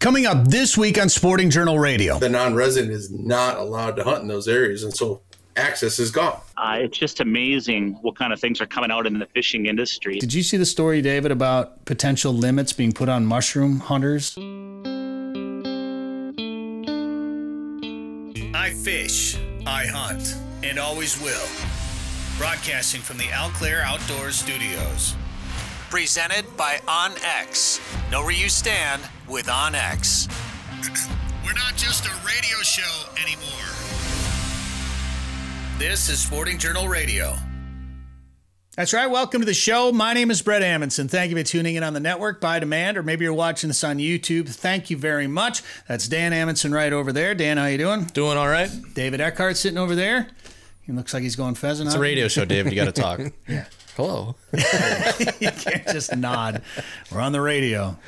Coming up this week on Sporting Journal Radio. The non resident is not allowed to hunt in those areas. And so access is gone. Uh, it's just amazing what kind of things are coming out in the fishing industry. Did you see the story, David, about potential limits being put on mushroom hunters? I fish, I hunt, and always will. Broadcasting from the Alclair Outdoor Studios. Presented by OnX. Know where you stand with OnX. We're not just a radio show anymore. This is Sporting Journal Radio. That's right. Welcome to the show. My name is Bret Amundson. Thank you for tuning in on the network by demand, or maybe you're watching this on YouTube. Thank you very much. That's Dan Amundson right over there. Dan, how you doing? Doing all right. David Eckhardt sitting over there. He looks like he's going pheasant. It's a radio show, David. You got to talk. yeah. Hello. you can't just nod. We're on the radio,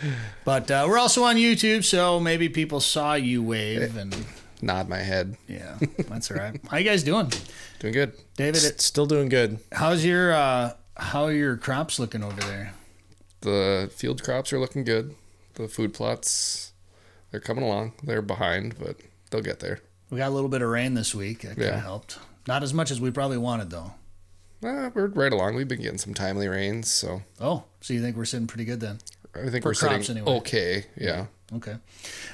but uh, we're also on YouTube, so maybe people saw you wave and nod my head. Yeah, that's all right. How you guys doing? Doing good, David. It's still doing good. How's your uh, how are your crops looking over there? The field crops are looking good. The food plots, they're coming along. They're behind, but they'll get there. We got a little bit of rain this week. That kind of helped. Not as much as we probably wanted, though. Uh, we're right along. We've been getting some timely rains, so. Oh, so you think we're sitting pretty good then? I think For we're sitting anyway. okay. Yeah. Okay.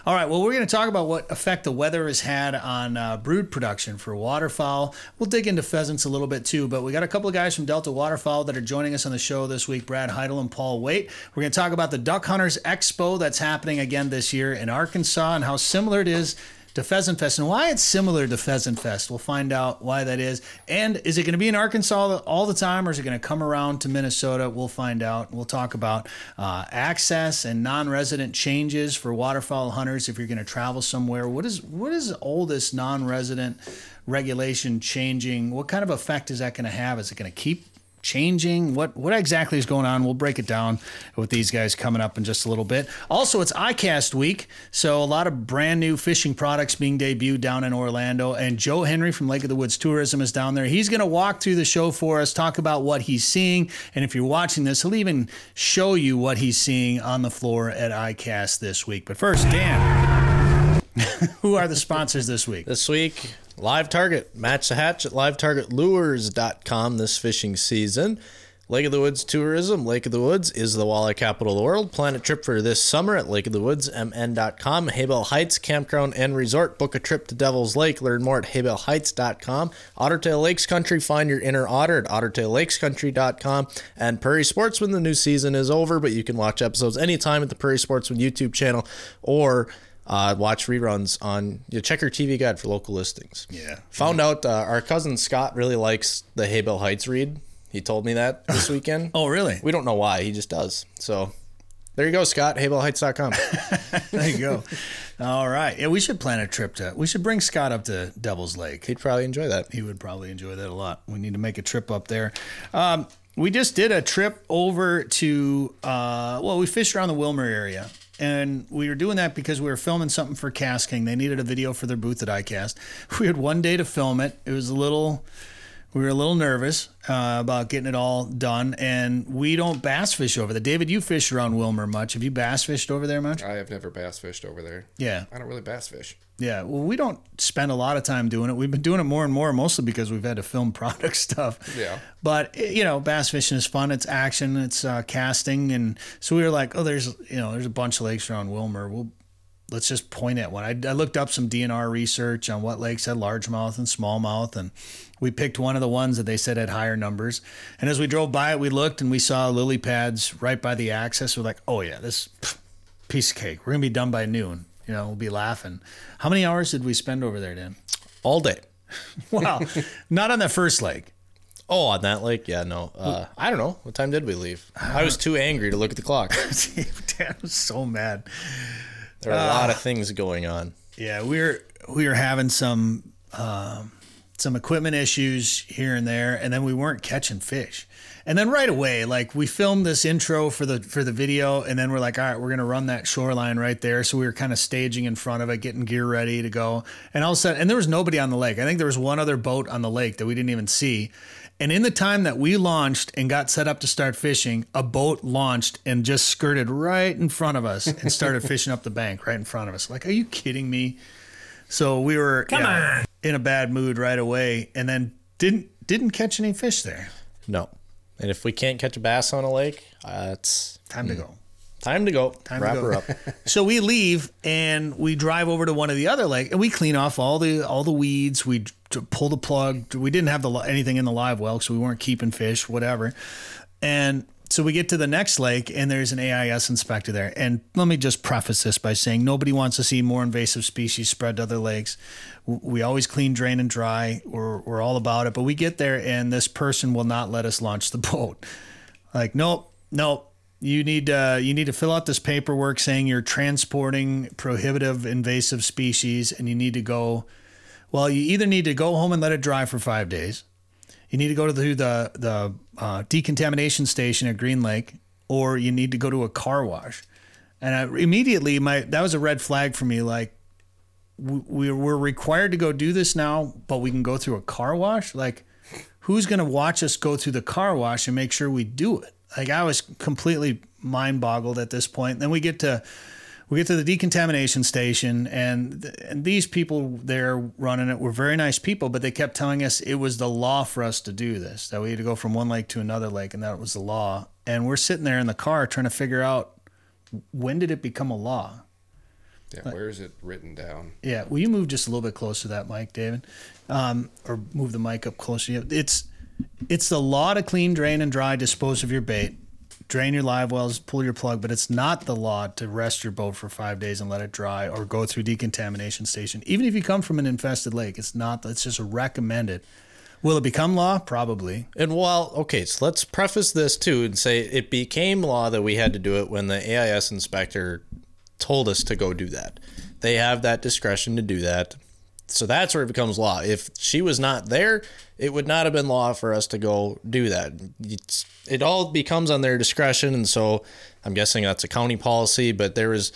All right. Well, we're going to talk about what effect the weather has had on uh, brood production for waterfowl. We'll dig into pheasants a little bit too, but we got a couple of guys from Delta Waterfowl that are joining us on the show this week Brad Heidel and Paul Wait. We're going to talk about the Duck Hunters Expo that's happening again this year in Arkansas and how similar it is to Pheasant Fest and why it's similar to Pheasant Fest. We'll find out why that is. And is it going to be in Arkansas all the time or is it going to come around to Minnesota? We'll find out. We'll talk about uh, access and non resident changes for waterfowl hunters if you're going to travel somewhere. What is, what is the oldest non resident regulation changing? What kind of effect is that going to have? Is it going to keep changing? What what exactly is going on? We'll break it down with these guys coming up in just a little bit. Also, it's ICAST week, so a lot of brand new fishing products being debuted down in Orlando. And Joe Henry from Lake of the Woods Tourism is down there. He's going to walk through the show for us, talk about what he's seeing, and if you're watching this, he'll even show you what he's seeing on the floor at ICAST this week. But first, Dan, who are the sponsors this week? This week, Live Target. Match the hatch at livetargetlures.com this fishing season. Lake of the Woods Tourism. Lake of the Woods is the walleye capital of the world. Plan a trip for this summer at lakeofthewoodsmn.com. Haybell Heights Campground and Resort. Book a trip to Devil's Lake. Learn more at haybellheights.com. Ottertail Lakes Country. Find your inner otter at ottertaillakescountry.com. And Prairie Sportsman. The new season is over, but you can watch episodes anytime at the Prairie Sportsman YouTube channel or uh, watch reruns on you check your TV guide for local listings. Yeah. Found out uh, our cousin Scott really likes the Haybell Heights read. He told me that this weekend. oh, really? We don't know why. He just does. So there you go, Scott. HaybellHeights.com. there you go. All right. Yeah, we should plan a trip to. We should bring Scott up to Devil's Lake. He'd probably enjoy that. He would probably enjoy that a lot. We need to make a trip up there. Um, we just did a trip over to. Uh, well, we fished around the Willmar area and we were doing that because we were filming something for KastKing. They needed a video for their booth at ICAST. We had one day to film it. It was a little, we were a little nervous uh, about getting it all done, and we don't bass fish over there. David, you fish around Willmar much. Have you bass fished over there much? I have never bass fished over there. Yeah, I don't really bass fish. Yeah, well, we don't spend a lot of time doing it. We've been doing it more and more, mostly because we've had to film product stuff. Yeah. But eh, you know, bass fishing is fun. It's action. It's uh, casting, and so we were like, oh, there's you know, there's a bunch of lakes around Willmar. We'll let's just point at one. I, I looked up some DNR research on what lakes had largemouth and smallmouth, and we picked one of the ones that they said had higher numbers. And as we drove by it, we looked and we saw lily pads right by the access. We're like, oh yeah, this piece of cake. We're gonna be done by noon. You know, we'll be laughing. How many hours did we spend over there, Dan? All day. wow, not on the first lake. Oh, on that lake? Yeah, no. Uh, I don't know. What time did we leave? I was too angry to look at the clock. Dan was so mad. There are a uh, lot of things going on. Yeah, we're we were having some um, some equipment issues here and there, and then we weren't catching fish. And then right away, like we filmed this intro for the for the video, and then we're like, all right, we're gonna run that shoreline right there. So we were kind of staging in front of it, getting gear ready to go. And all of a sudden, and there was nobody on the lake. I think there was one other boat on the lake that we didn't even see. And in the time that we launched and got set up to start fishing, a boat launched and just skirted right in front of us and started fishing up the bank right in front of us. Like, are you kidding me? So we were yeah, in a bad mood right away, and then didn't didn't catch any fish there. No. And if we can't catch a bass on a lake, uh, it's Time to go. time to go. Time to Wrap go. her up. So we leave and we drive over to one of the other lakes and we clean off all the all the weeds. We d- pull the plug. We didn't have the anything in the live well, so we weren't keeping fish, whatever. And so we get to the next lake and there's an AIS inspector there. And let me just preface this by saying nobody wants to see more invasive species spread to other lakes. We always clean, drain, and dry. We're, we're all about it. But we get there and this person will not let us launch the boat. Like, nope, nope. You need uh, you need to fill out this paperwork saying you're transporting prohibitive invasive species, and you need to go. Well, you either need to go home and let it dry for five days. You need to go to the the, the uh, decontamination station at Green Lake, or you need to go to a car wash. And I, immediately, my that was a red flag for me. Like, we, we we're required to go do this now, but we can go through a car wash. Like, who's going to watch us go through the car wash and make sure we do it? Like I was completely mind boggled at this point. Then we get to we get to the decontamination station and and these people there running it were very nice people, but they kept telling us it was the law for us to do this. That we had to go from one lake to another lake and that was the law. And we're sitting there in the car trying to figure out when did it become a law? Yeah, where is it written down? Yeah, will you move just a little bit closer to that mic, David, um, or move the mic up closer? It's it's the law to clean, drain, and dry, dispose of your bait, drain your live wells, pull your plug, but it's not the law to rest your boat for five days and let it dry or go through decontamination station. Even if you come from an infested lake, it's not. It's just recommended. Will it become law? Probably. And while okay, so let's preface this too and say it became law that we had to do it when the AIS inspector told us to go do that. They have that discretion to do that. So that's where it becomes law. If she was not there, it would not have been law for us to go do that. It's, it all becomes on their discretion, and so I'm guessing that's a county policy. But there was,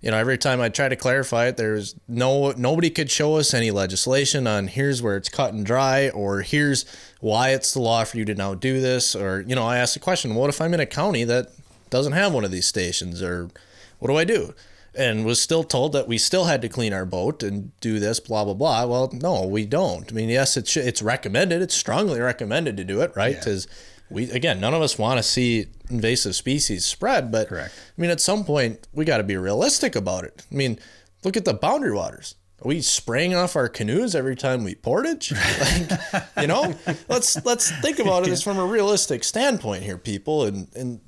you know, every time I try to clarify it, there was no nobody could show us any legislation on here's where it's cut and dry, or here's why it's the law for you to now do this, or you know, I asked the question, what if I'm in a county that doesn't have one of these stations, or what do I do? And was still told that we still had to clean our boat and do this, blah blah blah. Well, no, we don't. I mean, yes, it's it's recommended. It's strongly recommended to do it, right? Because we again, none of us want to see invasive species spread. But Correct. I mean, at some point, we got to be realistic about it. I mean, look at the boundary waters. Are we spraying off our canoes every time we portage? Like, you know, let's let's think about it as from a realistic standpoint here, people. And and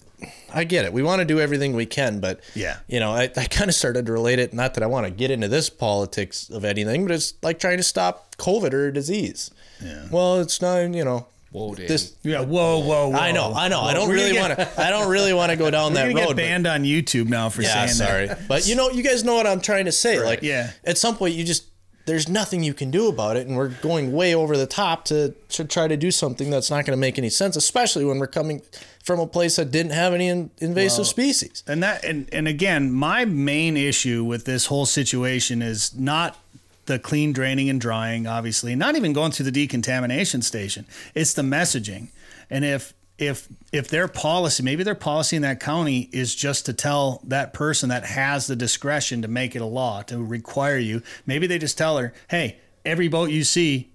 I get it. We want to do everything we can, but Yeah. you know, I, I kind of started to relate it. Not that I want to get into this politics of anything, but it's like trying to stop COVID or a disease. Yeah. Well, it's not. You know, Whoa, Dan. this. Yeah. Whoa, whoa, whoa. I know, I know. I don't We're really want to. I don't really want to go down We're that road. get but- banned on YouTube now for yeah, saying sorry, that. but you know, you guys know what I'm trying to say. Like, Yeah. at some point, you just there's nothing you can do about it, and we're going way over the top to to try to do something that's not going to make any sense, especially when we're coming from a place that didn't have any in, invasive species. And that and, and again, my main issue with this whole situation is not the clean draining and drying, obviously, not even going through the decontamination station. It's the messaging. And if if if their policy, maybe their policy in that county is just to tell that person that has the discretion to make it a law, to require you, maybe they just tell her, hey, every boat you see,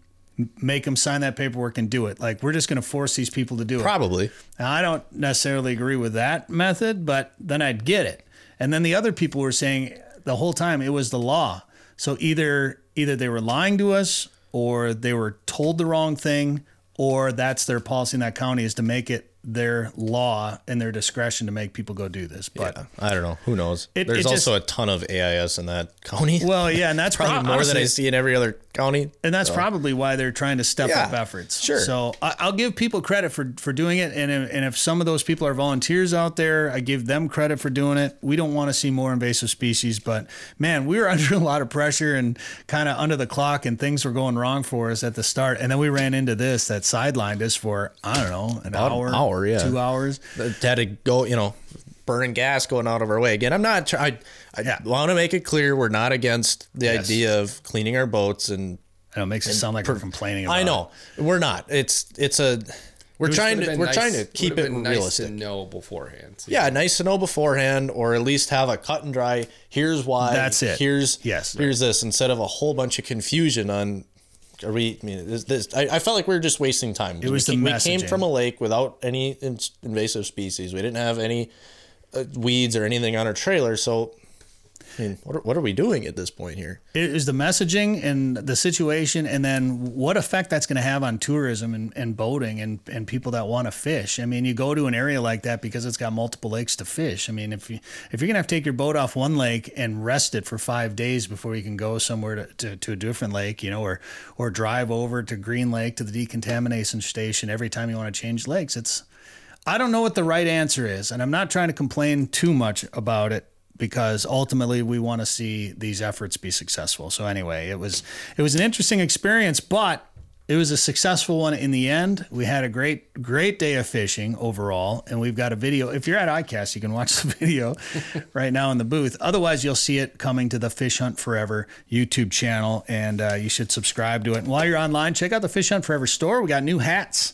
make them sign that paperwork and do it. Like we're just going to force these people to do it. Probably. I don't necessarily agree with that method, but then I'd get it. And then the other people were saying the whole time it was the law. So either either they were lying to us or they were told the wrong thing or that's their policy in that county is to make it their law and their discretion to make people go do this. But I don't know. Who knows? It- There's it just- also a ton of AIS in that county. well, yeah, and that's probably prob- more than I see in every other county. And that's probably why they're trying to step Yeah, up efforts. sure. So I, I'll give people credit for for doing it, and if, and if some of those people are volunteers out there, I give them credit for doing it. We don't want to see more invasive species, but man, we were under a lot of pressure and kind of under the clock, and things were going wrong for us at the start, and then we ran into this that sidelined us for I don't know an About an hour, hour, yeah. two hours. had to go, you know, burning gas going out of our way. Again, I'm not. try- I, I want to make it clear we're not against the Yes. idea of cleaning our boats and I know, it makes it sound like we're complaining. About I know we're not. It's it's a we're It trying to we're nice- trying to keep it nice realistic. to know beforehand. So Yeah, nice to know beforehand, or at least have a cut and dry. Here's why. That's it. Here's Yes. Here's this instead of a whole bunch of confusion on. Are we? I mean, this. this I, I felt like we were just wasting time. It was we, the came- we came from a lake without any in- invasive species. We didn't have any uh, weeds or anything on our trailer. So, I mean, what are, what are we doing at this point here? It is the messaging and the situation, and then what effect that's going to have on tourism and, and boating and, and people that want to fish. I mean, you go to an area like that because it's got multiple lakes to fish. I mean, if you if you're going to have to take your boat off one lake and rest it for five days before you can go somewhere to, to, to a different lake, you know, or or drive over to Green Lake to the decontamination station every time you want to change lakes, it's I don't know what the right answer is, and I'm not trying to complain too much about it because ultimately we want to see these efforts be successful. So anyway, it was it was an interesting experience, but it was a successful one in the end. We had a great great day of fishing overall, and we've got a video. If you're at ICAST, you can watch the video right now in the booth. Otherwise, you'll see it coming to the Fish Hunt Forever YouTube channel, and uh, you should subscribe to it. And while you're online, check out the Fish Hunt Forever store. We got new hats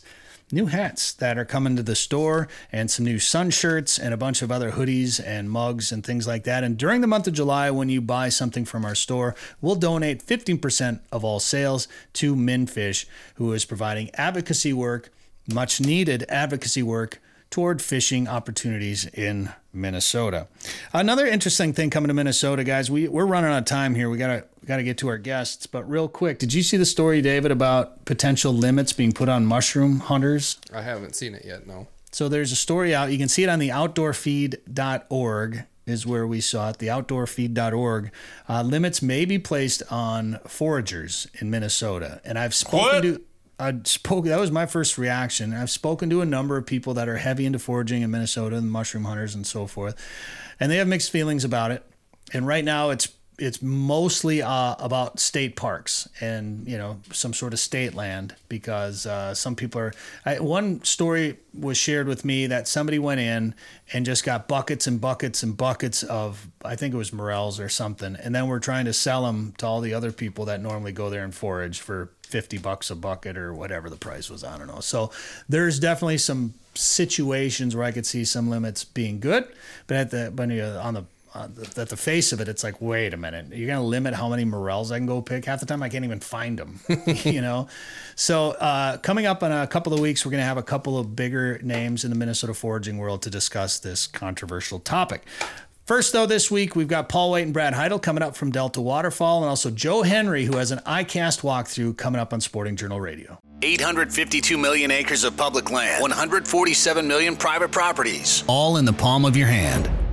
new hats that are coming to the store and some new sun shirts and a bunch of other hoodies and mugs and things like that. And during the month of July, when you buy something from our store, we'll donate 15% of all sales to Minfish, who is providing advocacy work, much needed advocacy work toward fishing opportunities in Minnesota. Another interesting thing coming to Minnesota, guys, we, we're running out of time here. We gotta we gotta get to our guests, but real quick, did you see the story, David, about potential limits being put on mushroom hunters? I haven't seen it yet. No. So there's a story out. You can see it on the outdoorfeed.org is where we saw it. The outdoorfeed.org uh, limits may be placed on foragers in Minnesota, and I've spoken to. I spoke. That was my first reaction. I've spoken to a number of people that are heavy into foraging in Minnesota and mushroom hunters and so forth, and they have mixed feelings about it. And right now, it's it's mostly uh, about state parks and you know some sort of state land because uh, some people are. I, one story was shared with me that somebody went in and just got buckets and buckets and buckets of I think it was morels or something, and then we're trying to sell them to all the other people that normally go there and forage for 50 bucks a bucket or whatever the price was. I don't know. So there's definitely some situations where I could see some limits being good, but at the but you know, on the at the face of it, it's like, wait a minute, you're gonna limit how many morels I can go pick. Half the time, I can't even find them. you know. So uh, coming up in a couple of weeks, we're gonna have a couple of bigger names in the Minnesota foraging world to discuss this controversial topic. First, though, this week we've got Paul Wait and Brad Heidel coming up from Delta Waterfowl, and also Joe Henry, who has an ICAST walkthrough coming up on Sporting Journal Radio. 852 million acres of public land, 147 million private properties. all in the palm of your hand.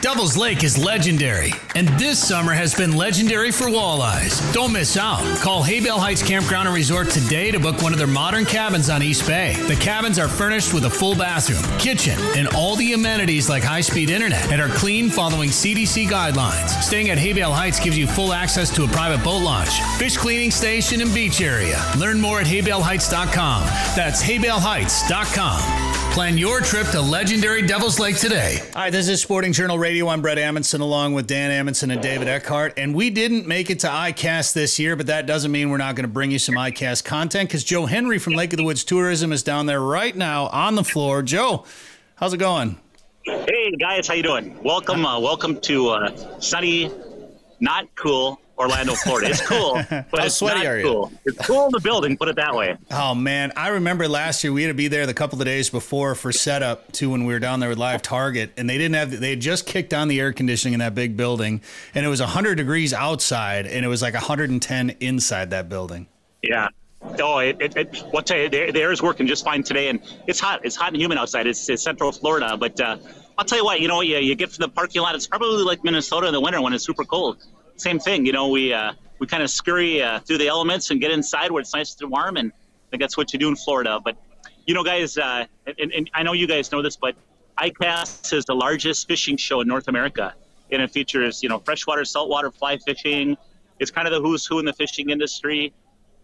Devil's Lake is legendary, and this summer has been legendary for walleyes. Don't miss out. Call Haybale Heights Campground and Resort today to book one of their modern cabins on East Bay. The cabins are furnished with a full bathroom, kitchen, and all the amenities like high speed internet and are clean following CDC guidelines. Staying at Haybale Heights gives you full access to a private boat launch, fish cleaning station, and beach area. Learn more at haybaleheights.com. That's haybaleheights.com. Plan your trip to legendary Devil's Lake today. Hi, this is Sporting Journal Radio. I'm Bret Amundson along with Dan Amundson and David Eckhardt. And we didn't make it to ICAST this year, but that doesn't mean we're not going to bring you some ICAST content because Joe Henry from Lake of the Woods Tourism is down there right now on the floor. Joe, how's it going? Hey guys, how you doing? Welcome, uh, welcome to uh, sunny, not cool Orlando, Florida. It's cool, but How it's sweaty not are you? cool. It's cool in the building. Put it that way. Oh man, I remember last year we had to be there the couple of days before for setup too when we were down there with Live Target, and they didn't have they had just kicked on the air conditioning in that big building, and it was 100 degrees outside, and it was like 110 inside that building. Yeah. Oh, it, it, it what you, the, the air is working just fine today, and it's hot. It's hot and humid outside. It's, it's Central Florida, but uh, I'll tell you what. You know, you, you get from the parking lot. It's probably like Minnesota in the winter when it's super cold. Same thing. You know, we uh, we kind of scurry uh, through the elements and get inside where it's nice and warm, and I think that's what you do in Florida. But you know, guys, uh, and, and I know you guys know this, but ICAST is the largest fishing show in North America, and it features you know freshwater, saltwater, fly fishing. It's kind of the who's who in the fishing industry.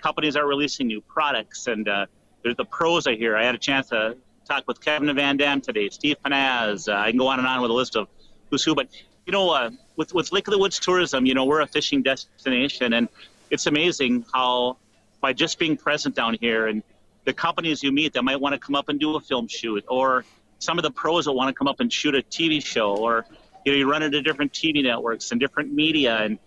Companies are releasing new products, and uh, there's the pros I hear. I had a chance to talk with Kevin Van Dam today, Steve Pennaz. Uh, I can go on and on with a list of who's who, but you know, uh, with with Lake of the Woods tourism, you know, we're a fishing destination, and it's amazing how by just being present down here and the companies you meet that might want to come up and do a film shoot, or some of the pros that want to come up and shoot a TV show, or you know, you run into different TV networks and different media, and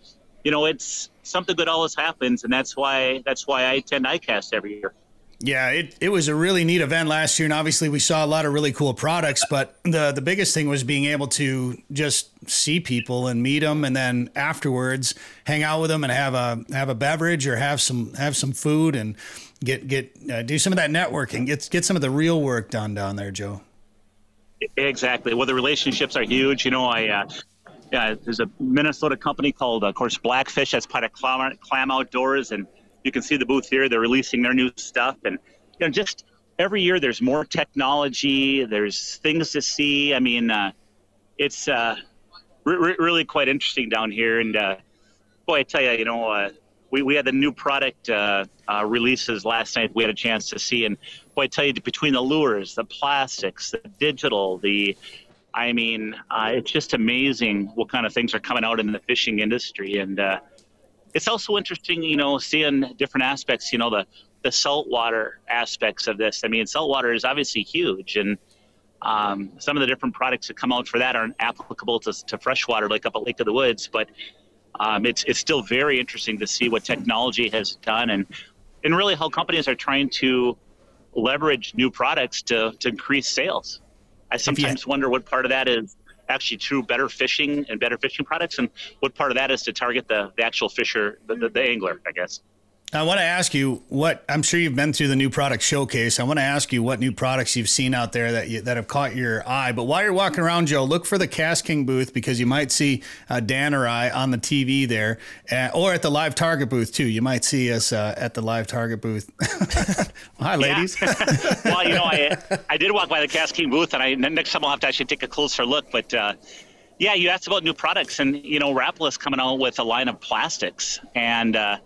you know, it's something good always happens, and that's why that's why I attend ICAST every year. Yeah, it, it was a really neat event last year, and obviously we saw a lot of really cool products. But the the biggest thing was being able to just see people and meet them, and then afterwards hang out with them and have a have a beverage or have some have some food and get get uh, do some of that networking, get get some of the real work done down there, Joe. Exactly. Well, the relationships are huge. You know, I. Uh, there's a Minnesota company called, of course, Blackfish. That's part of Clam, Clam Outdoors, and you can see the booth here. They're releasing their new stuff, and you know, just every year there's more technology. There's things to see. I mean, uh, it's uh, re- really quite interesting down here. And uh, boy, I tell you, you know, uh, we we had the new product uh, uh, releases last night. We had a chance to see, and boy, I tell you, between the lures, the plastics, the digital, the I mean, it's just amazing what kind of things are coming out in the fishing industry, and it's also interesting, you know, seeing different aspects, you know, the, the saltwater aspects of this. I mean, saltwater is obviously huge, and um, some of the different products that come out for that aren't applicable to, to freshwater, like up at Lake of the Woods. But um, it's it's still very interesting to see what technology has done, and and really how companies are trying to leverage new products to to increase sales. I sometimes wonder what part of that is actually true better fishing and better fishing products, and what part of that is to target the, the actual fisher, the, the, the mm-hmm. angler, I guess. I want to ask you what I'm sure you've been through the new product showcase. I want to ask you what new products you've seen out there that you, that have caught your eye. But while you're walking around, Joe, look for the KastKing booth because you might see uh, Dan or I on the TV there, uh, or at the Live Target booth too. You might see us uh, at the Live Target booth. Hi, ladies. well, you know, I I did walk by the KastKing booth, and I next time I'll have to actually take a closer look. But uh, yeah, you asked about new products, and you know, Rapala's coming out with a line of plastics, and uh,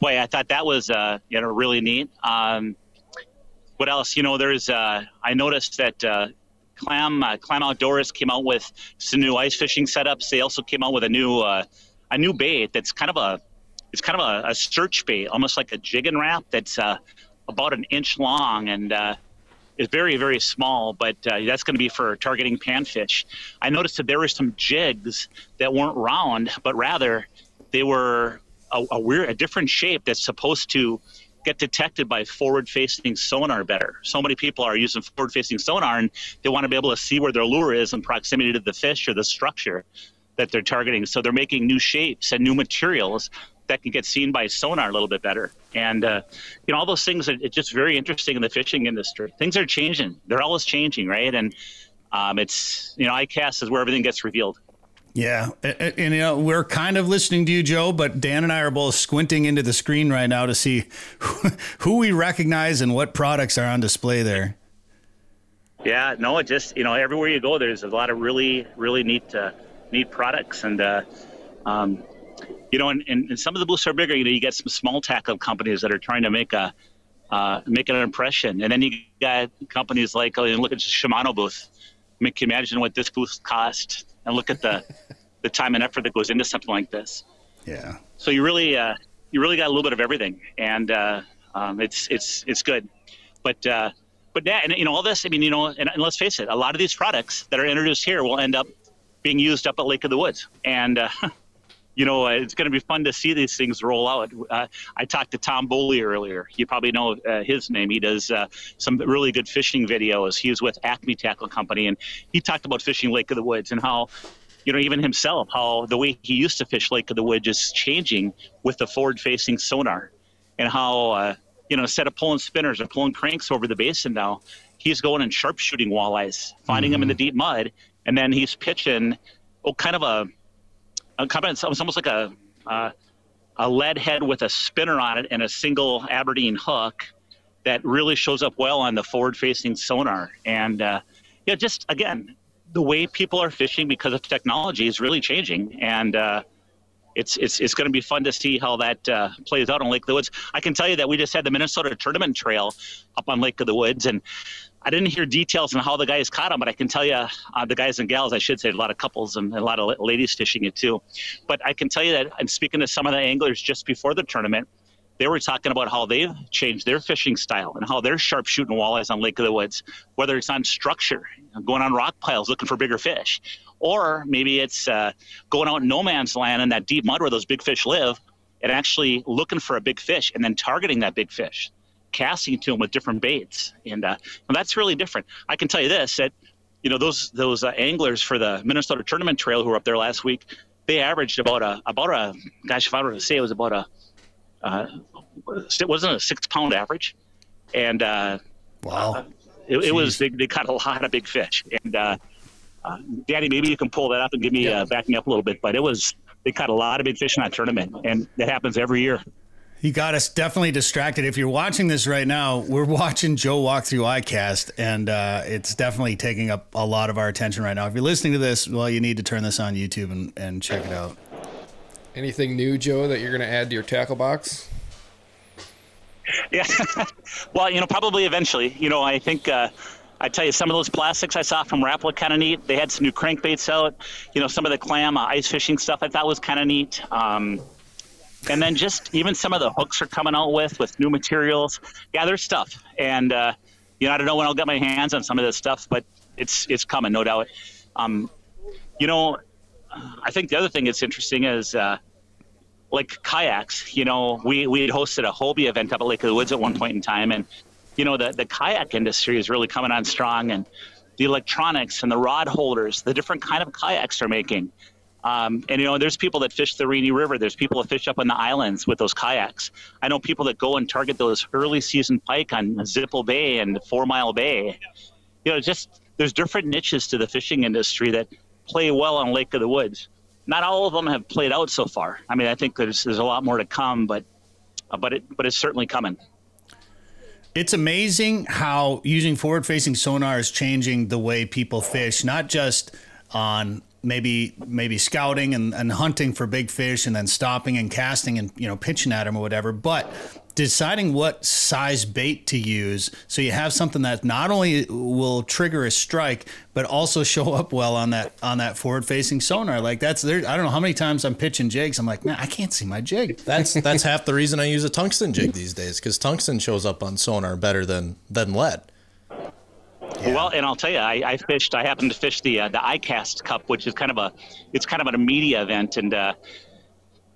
boy, I thought that was uh, you know really neat. Um, what else? You know, there's uh, I noticed that uh, Clam uh, Clam Outdoors came out with some new ice fishing setups. They also came out with a new uh, a new bait that's kind of a it's kind of a, a search bait, almost like a jigging wrap that's uh, about an inch long and is very very small. But uh, that's going to be for targeting panfish. I noticed that there were some jigs that weren't round, but rather they were a, a weird, a different shape that's supposed to get detected by forward-facing sonar better. So many people are using forward-facing sonar, and they want to be able to see where their lure is in proximity to the fish or the structure that they're targeting. So they're making new shapes and new materials that can get seen by sonar a little bit better. And uh, you know, all those things are just very interesting in the fishing industry. Things are changing; they're always changing, right? And um, it's you know, ICAST is where everything gets revealed. Yeah, and, and, you know we're kind of listening to you, Joe, but Dan and I are both squinting into the screen right now to see who we recognize and what products are on display there. Yeah, no, it just you know everywhere you go, there's a lot of really, really neat, uh, neat products, and uh, um, you know, and, and, and, some of the booths are bigger. You know, you get some small tackle companies that are trying to make a uh, make an impression, and then you got companies like oh, look at Shimano booth. I mean, can you imagine what this booth cost and look at the the time and effort that goes into something like this. Yeah. So you really uh, you really got a little bit of everything, and uh, um, it's it's it's good. But uh, but yeah, and you know all this. I mean, you know, and, and, let's face it, a lot of these products that are introduced here will end up being used up at Lake of the Woods, and uh, you know it's going to be fun to see these things roll out. Uh, I talked to Tom Boley earlier. You probably know uh, his name. He does some really good fishing videos. He was with Acme Tackle Company, and he talked about fishing Lake of the Woods and how you know, even himself, how the way he used to fish Lake of the Woods is changing with the forward-facing sonar, and how uh, you know instead of pulling spinners or pulling cranks over the basin now, he's going and sharpshooting walleyes, finding mm-hmm. them in the deep mud, and then he's pitching, oh, kind of a, a it's almost like a uh, a lead head with a spinner on it and a single Aberdeen hook that really shows up well on the forward-facing sonar. And uh, yeah, just again, the way people are fishing because of technology is really changing, and uh, it's it's it's going to be fun to see how that uh, plays out on Lake of the Woods. I can tell you that we just had the Minnesota Tournament Trail up on Lake of the Woods, and I didn't hear details on how the guys caught them, but I can tell you, uh, the guys and gals, I should say, a lot of couples and a lot of ladies fishing it too. But I can tell you that, and speaking to some of the anglers just before the tournament, they were talking about how they've changed their fishing style and how they're sharp shooting walleyes on Lake of the Woods, whether it's on structure, going on rock piles looking for bigger fish, or maybe it's uh, going out in no man's land in that deep mud where those big fish live and actually looking for a big fish and then targeting that big fish casting to them with different baits, and, uh, and that's really different. I can tell you this that you know those those uh, anglers for the Minnesota Tournament Trail who were up there last week, they averaged about a about a gosh if I were to say it was about a uh, it wasn't a six pound average, and uh, wow, it, it, was they, they caught a lot of big fish. And uh, uh, Danny, maybe you can pull that up and give me uh, back me up a little bit, but it was they caught a lot of big fish in that tournament, and that happens every year. You got us definitely distracted. If you're watching this right now, we're watching Joe walk through ICAST, and uh, it's definitely taking up a lot of our attention right now. If you're listening to this, well, you need to turn this on YouTube and, and check it out. Anything new, Joe, that you're going to add to your tackle box? Yeah, well, you know, probably eventually. You know, I think uh, I tell you, some of those plastics I saw from Rapala kind of neat. They had some new crankbaits out. You know, some of the clam uh, ice fishing stuff I thought was kind of neat. Um, and then just even some of the hooks are coming out with with new materials. Yeah, there's stuff, and uh, you know I don't know when I'll get my hands on some of this stuff, but it's it's coming, no doubt. Um, you know, I think the other thing that's interesting is. Uh, like kayaks, you know, we, we had hosted a Hobie event up at Lake of the Woods at one point in time. And, you know, the, the kayak industry is really coming on strong and the electronics and the rod holders, the different kind of kayaks they're making. Um, and you know, there's people that fish the Rainy River. There's people that fish up on the islands with those kayaks. I know people that go and target those early season pike on Zipple Bay and Four Mile Bay. You know, just there's different niches to the fishing industry that play well on Lake of the Woods. Not all of them have played out so far. I mean, I think there's there's a lot more to come, but uh, but it but it's certainly coming. It's amazing how using forward-facing sonar is changing the way people fish, not just on maybe maybe scouting and, and hunting for big fish and then stopping and casting and you know pitching at them or whatever but deciding what size bait to use so you have something that not only will trigger a strike but also show up well on that on that forward facing sonar like that's there i don't know how many times i'm pitching jigs i'm like man i can't see my jig that's that's half the reason i use a tungsten jig these days because tungsten shows up on sonar better than than lead yeah. Well, and I'll tell you, I, I, fished. I happened to fish the uh, the ICAST Cup, which is kind of a it's kind of a media event, and uh,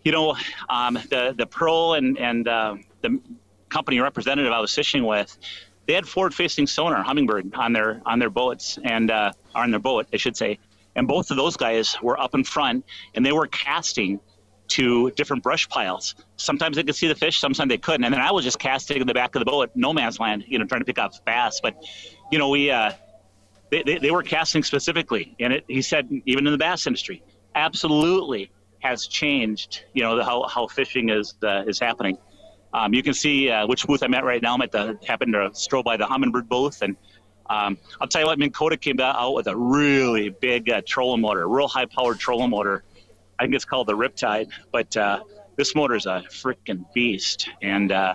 you know, um, the the Pearl and and uh, the company representative I was fishing with, they had forward-facing sonar Humminbird, on their on their boats and uh, on their boat, I should say, and both of those guys were up in front, and they were casting to different brush piles. Sometimes they could see the fish, sometimes they couldn't. And then I was just casting in the back of the boat, no man's land, you know, trying to pick up bass. But, you know, we, uh, they, they, they, were casting specifically. And it, he said, even in the bass industry, absolutely has changed, you know, how, how fishing is, uh, is happening. Um, you can see uh, which booth I'm at right now. I'm at the, happened to stroll by the Humminbird booth. And um, I'll tell you what, Minn Kota came out with a really big uh, trolling motor, a real high powered trolling motor I think it's called the Riptide, but uh, this motor is a freaking beast, and uh,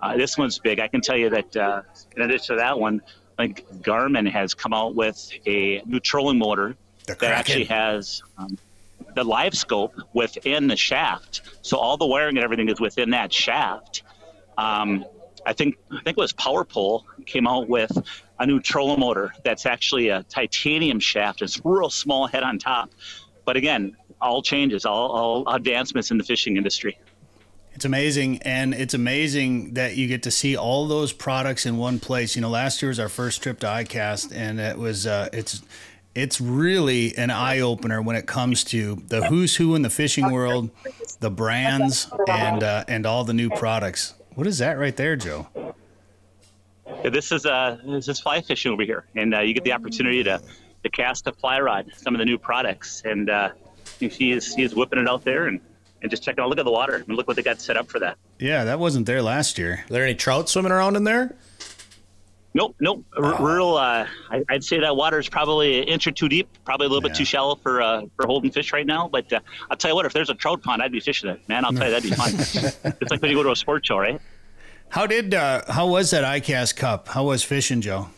uh, this one's big. I can tell you that uh, in addition to that one, like Garmin has come out with a new trolling motor that actually has um, the LiveScope within the shaft, so all the wiring and everything is within that shaft. Um, I think I think it was PowerPole came out with a new trolling motor that's actually a titanium shaft. It's real small head on top, but again, all changes, all, all advancements in the fishing industry. It's amazing, and it's amazing that you get to see all those products in one place. You know, last year was our first trip to ICAST, and it was uh, it's it's really an eye opener when it comes to the who's who in the fishing world, the brands, and uh, and all the new products. What is that right there, Joe? This is uh this is fly fishing over here, and uh, you get the opportunity to to cast a fly rod, some of the new products, and uh, he is he is whipping it out there and, and just checking out. Look at the water and look what they got set up for that. Yeah, that wasn't there last year. Are there any trout swimming around in there? Nope, nope. R- Real. Uh, I, I'd say that water is probably an inch or two deep. Probably a little bit too shallow for uh, for holding fish right now. But uh, I'll tell you what, if there's a trout pond, I'd be fishing it, man. I'll tell you that'd be fun. it's like when you go to a sports show, right? How did uh, how was that ICAST Cup? How was fishing, Joe?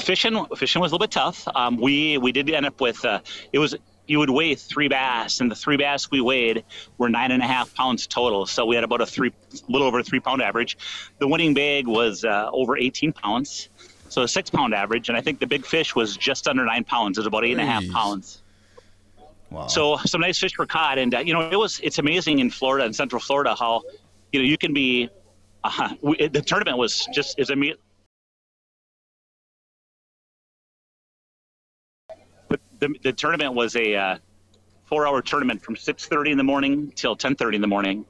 Fishing, fishing was a little bit tough. Um, we we did end up with uh, it was you would weigh three bass, and the three bass we weighed were nine and a half pounds total. So we had about a three, little over a three pound average. The winning bag was uh, over 18 pounds, so a six pound average, and I think the big fish was just under nine pounds. It was about eight Jeez. pounds. Wow. So some nice fish were caught, and uh, you know it was it's amazing in Florida and Central Florida how you know you can be. Uh, we, the tournament was just is But the, the tournament was a uh, four-hour tournament from 6:30 in the morning till 10:30 in the morning,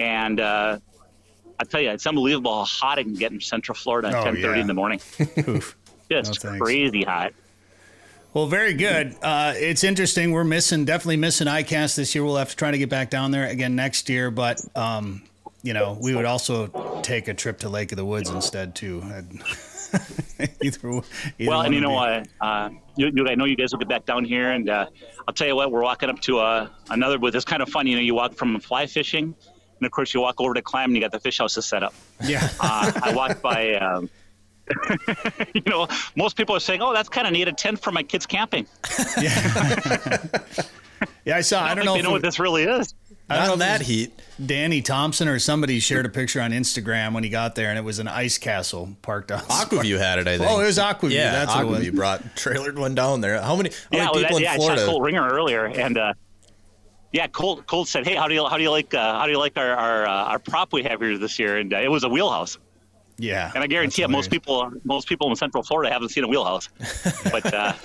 and uh, I tell you, it's unbelievable how hot it can get in Central Florida at Oh, 10:30 yeah. in the morning. Just No, crazy hot. Well, very good. Uh, it's interesting. We're missing, definitely missing ICAST this year. We'll have to try to get back down there again next year. But, um, you know, we would also take a trip to Lake of the Woods instead, too. Either, either Well, and you know what? Uh, you, you, I know you guys will get back down here, and uh, I'll tell you what. We're walking up to uh, another. But it's kind of funny, You know, you walk from fly fishing, and of course you walk over to clam, and you got the fish houses set up. Yeah. Uh, I walked by. Um, you know, most people are saying, "Oh, that's kind of neat. A tent for my kids camping." yeah, yeah, I saw. I don't know if know it- what this really is. I don't Not know that heat. Danny Thompson or somebody shared a picture on Instagram when he got there, and it was an ice castle parked out. Aquaview had it, I think. Oh, it was Aquaview. Yeah, That's what it was. Aquaview brought trailered one down there. How many, how yeah, many well, people that, yeah, in I Florida? saw Colt Ringer earlier, and uh, yeah, Colt Colt said, "Hey, how do you how do you like uh, how do you like our our, uh, our prop we have here this year?" And uh, it was a wheelhouse, Yeah. and I guarantee you, most people most people in Central Florida haven't seen a wheelhouse. but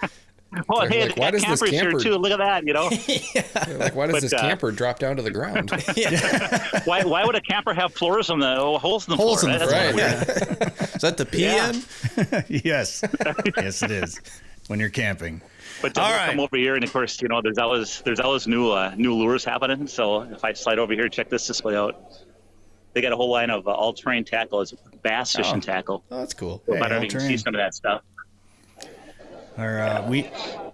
uh, oh, Like, hey, like, why does this campers here camper- too. Look at that, you know. They're like, why does But, this uh, camper drop down to the ground? why why would a camper have floors on the oh, holes in the Holes floor? in the That's floor. weird. Is that the pee Yeah. in? yes. yes, it is. When you're camping. But to All come over here, and of course, you know, there's always there's always new uh, new lures happening. So if I slide over here, check this display out. They got a whole line of uh, all-terrain tackle. It's bass fishing Oh. tackle. Oh, that's cool. So Hey, I don't know if you can see some of that stuff. Or uh, we,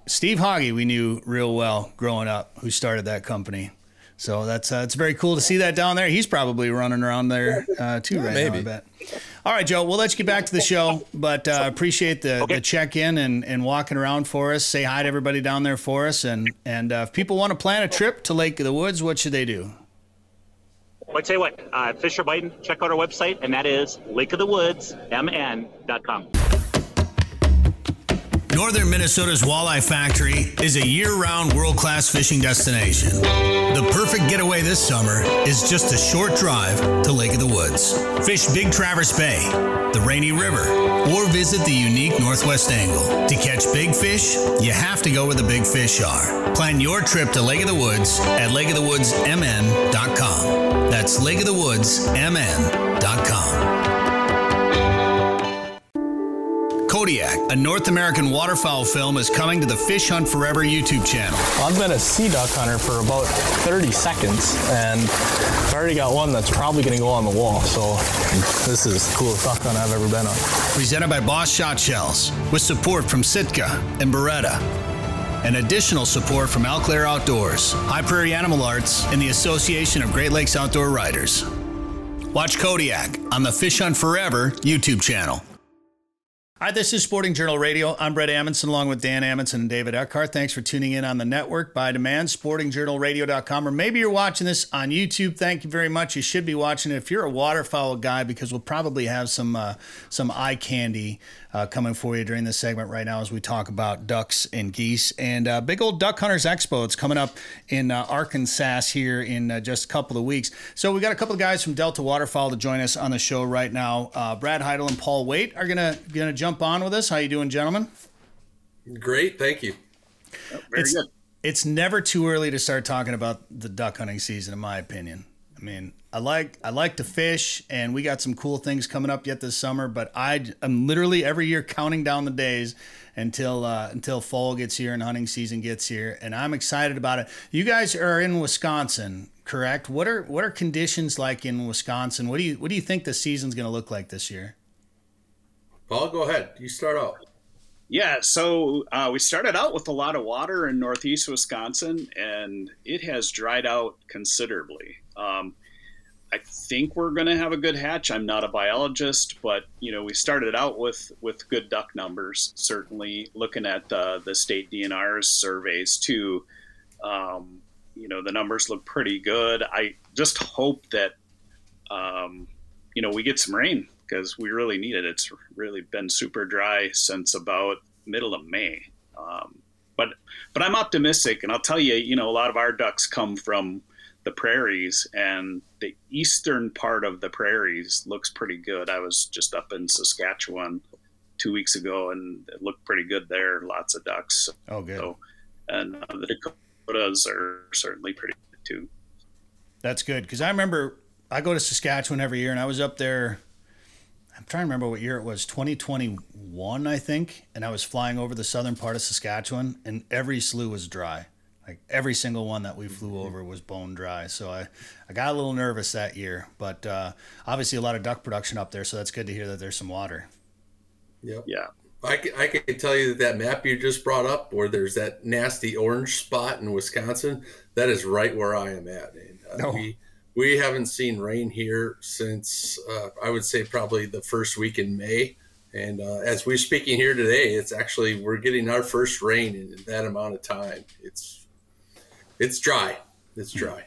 Steve Hoggy, we knew real well growing up, who started that company. So that's uh, it's very cool to see that down there. He's probably running around there uh, too right now. I maybe. bet. All right, Joe. We'll let you get back to the show, but uh, appreciate the, Okay. the check in and, and walking around for us. Say hi to everybody down there for us, and and uh, if people want to plan a trip to Lake of the Woods, what should they do? Well, I tell you what, uh, fish are biting. Check out our website, and that is lakeofthewoodsmn.com. Northern Minnesota's Walleye Factory is a year round world class fishing destination. The perfect getaway this summer is just a short drive to Lake of the Woods. Fish Big Traverse Bay, the Rainy River, or visit the unique Northwest Angle. To catch big fish, you have to go where the big fish are. Plan your trip to Lake of the Woods at lakeofthewoodsmn.com. That's lakeofthewoodsmn.com. Kodiak, a North American waterfowl film, is coming to the Fish Hunt Forever YouTube channel. I've been a sea duck hunter for about 30 seconds, and I've already got one that's probably going to go on the wall. So this is the coolest duck hunt I've ever been on. Presented by Boss Shot Shells, with support from Sitka and Beretta. And additional support from Alclair Outdoors, High Prairie Animal Arts, and the Association of Great Lakes Outdoor Writers. Watch Kodiak on the Fish Hunt Forever YouTube channel. Hi, this is Sporting Journal Radio. I'm Bret Amundson along with Dan Amundson and David Eckhardt. Thanks for tuning in on the network by demand, sportingjournalradio.com. Or maybe you're watching this on YouTube. Thank you very much. You should be watching it if you're a waterfowl guy because we'll probably have some uh, some eye candy uh, coming for you during this segment right now as we talk about ducks and geese. And uh, Big Old Duck Hunters Expo. It's coming up in uh, Arkansas here in uh, just a couple of weeks. So we got a couple of guys from Delta Waterfowl to join us on the show right now. Uh, Brad Heidel and Paul Wait are gonna gonna jump on with us. How you doing, gentlemen? Great, thank you. Very it's, good. It's never too early to start talking about the duck hunting season, in my opinion. I mean, I like I like to fish, and we got some cool things coming up yet this summer. But I am literally every year counting down the days until uh, until fall gets here and hunting season gets here, and I'm excited about it. You guys are in Wisconsin. correct? What are what are conditions like in Wisconsin? What do you what do you think the season's going to look like this year? Paul, go ahead. You start out. Yeah, so uh, we started out with a lot of water in northeast Wisconsin, and it has dried out considerably. Um, I think we're going to have a good hatch. I'm not a biologist, but you know we started out with with good duck numbers. Certainly, looking at uh, the state DNR's surveys too, um, you know the numbers look pretty good. I just hope that um, you know we get some rain because we really need it. It's really been super dry since about middle of May. Um, but but I'm optimistic, and I'll tell you, you know, a lot of our ducks come from the prairies, and the eastern part of the prairies looks pretty good. I was just up in Saskatchewan two weeks ago, and it looked pretty good there. Lots of ducks. Oh, good. So, and uh, the Dakotas are certainly pretty good too. That's good because I remember I go to Saskatchewan every year, and I was up there. I'm trying to remember what year it was, 2021, I think. And I was flying over the southern part of Saskatchewan, and every slough was dry. Like every single one that we flew over was bone dry. So I, I got a little nervous that year. But uh, obviously, a lot of duck production up there. So that's good to hear that there's some water. Yep. Yeah. I can, I can tell you that that map you just brought up, where there's that nasty orange spot in Wisconsin, that is right where I am at. And, uh, No. we, we haven't seen rain here since uh, I would say probably the first week in May. And uh, as we're speaking here today, it's actually we're getting our first rain in that amount of time. It's it's dry. It's dry.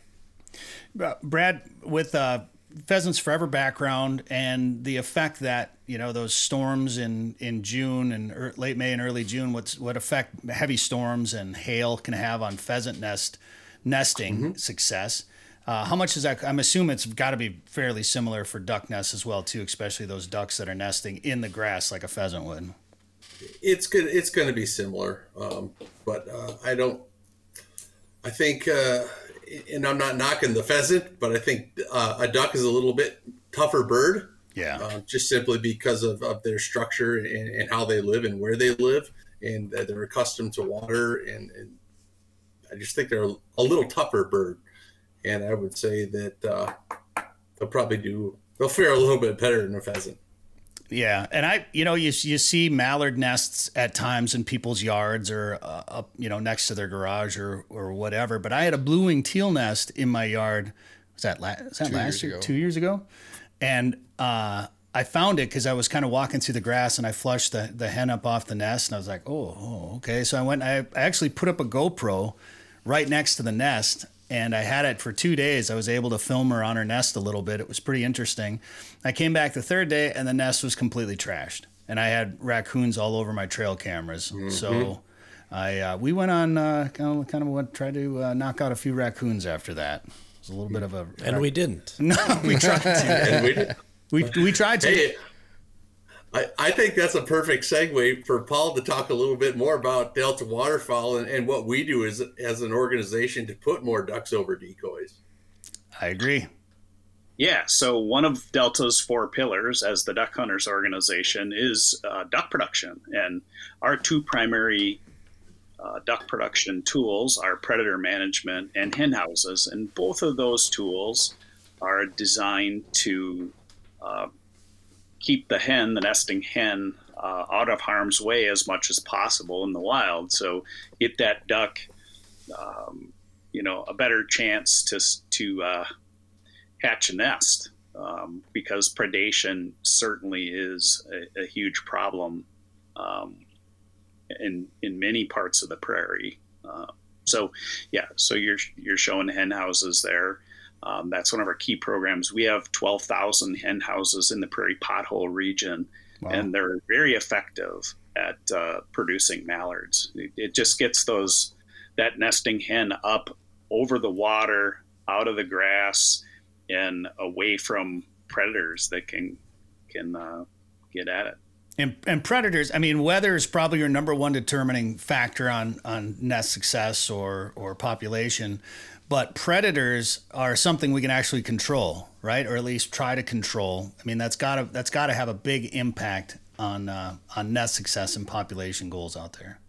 Uh, Brad, with uh, Pheasants Forever background and the effect that you know those storms in in June and er, late May and early June, what's what effect heavy storms and hail can have on pheasant nest nesting success. Uh, how much is that? I'm assuming it's got to be fairly similar for duck nests as well too, especially those ducks that are nesting in the grass like a pheasant would. it's good. It's going to be similar, um, but uh, I don't. I think, uh, and I'm not knocking the pheasant, but I think uh, a duck is a little bit tougher bird, Yeah. uh, just simply because of, of their structure and, and how they live and where they live, and they're accustomed to water, and, and I just think they're a little tougher bird, and I would say that uh, they'll probably do. They'll fare a little bit better than a pheasant. Yeah, and I, you know, you you see mallard nests at times in people's yards or uh, up, you know, next to their garage or or whatever. But I had a blue wing teal nest in my yard. Was that la- was that Two last years year? ago. Two years ago, and uh, I found it because I was kind of walking through the grass and I flushed the the hen up off the nest and I was like, oh, oh okay. So I went. I, I actually put up a GoPro right next to the nest and I had it for two days. I was able to film her on her nest a little bit. It was pretty interesting. I came back the third day, and the nest was completely trashed, and I had raccoons all over my trail cameras. So I uh, we went on uh, kind of kind of went, tried to uh, knock out a few raccoons after that. It was a little bit of a And we didn't. no, we tried to. And we did. We we tried to. Hey, I, I think that's a perfect segue for Paul to talk a little bit more about Delta Waterfowl and, and what we do as, as an organization to put more ducks over decoys. I agree. Yeah, so one of Delta's four pillars as the Duck Hunters organization is uh, duck production. And our two primary uh, duck production tools are predator management and hen houses. And both of those tools are designed to uh, keep the hen, the nesting hen, uh, out of harm's way as much as possible in the wild. So get that duck, um, you know, a better chance to, to uh, hatch a nest um, because predation certainly is a, a huge problem um, in in many parts of the prairie. Uh, so, yeah, so you're you're showing hen houses there. Um, that's one of our key programs. We have twelve thousand hen houses in the prairie pothole region, and they're very effective at uh, producing mallards. It, it just gets those that nesting hen up over the water, out of the grass, and away from predators that can can uh, get at it. And, and predators, I mean, weather is probably your number one determining factor on, on nest success or, or population. But predators are something we can actually control, right? Or at least try to control. I mean, that's got to that's got to have a big impact on uh, on nest success and population goals out there.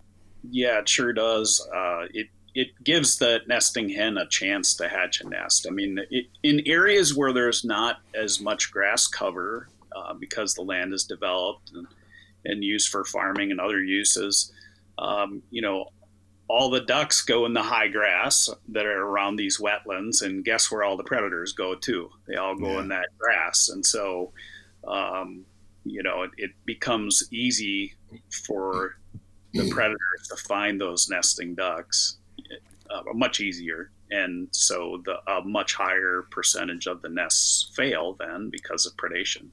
Yeah, it sure does. Uh, it it gives the nesting hen a chance to hatch a nest. I mean, it, in areas where there's not as much grass cover uh, because the land is developed and, and used for farming and other uses, um, you know, all the ducks go in the high grass that are around these wetlands, and guess where all the predators go too? They all go yeah. in that grass, and so um, you know it, it, becomes easy for the predators to find those nesting ducks, uh, much easier, and so the a much higher percentage of the nests fail then because of predation.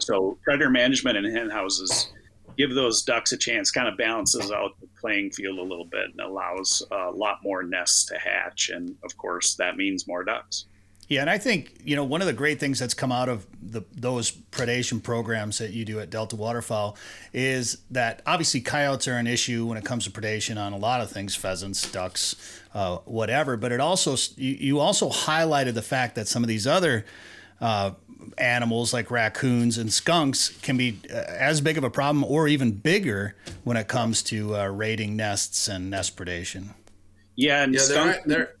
So predator management in hen houses give those ducks a chance, kind of balances out the playing field a little bit and allows a lot more nests to hatch. And of course, that means more ducks. Yeah, and I think you know one of the great things that's come out of the those predation programs that you do at Delta Waterfowl is that obviously coyotes are an issue when it comes to predation on a lot of things, pheasants, ducks, uh, whatever. But it also you, you also highlighted the fact that some of these other uh, animals like raccoons and skunks can be uh, as big of a problem or even bigger when it comes to uh, raiding nests and nest predation. Yeah, and yeah, skunk- they're, they're,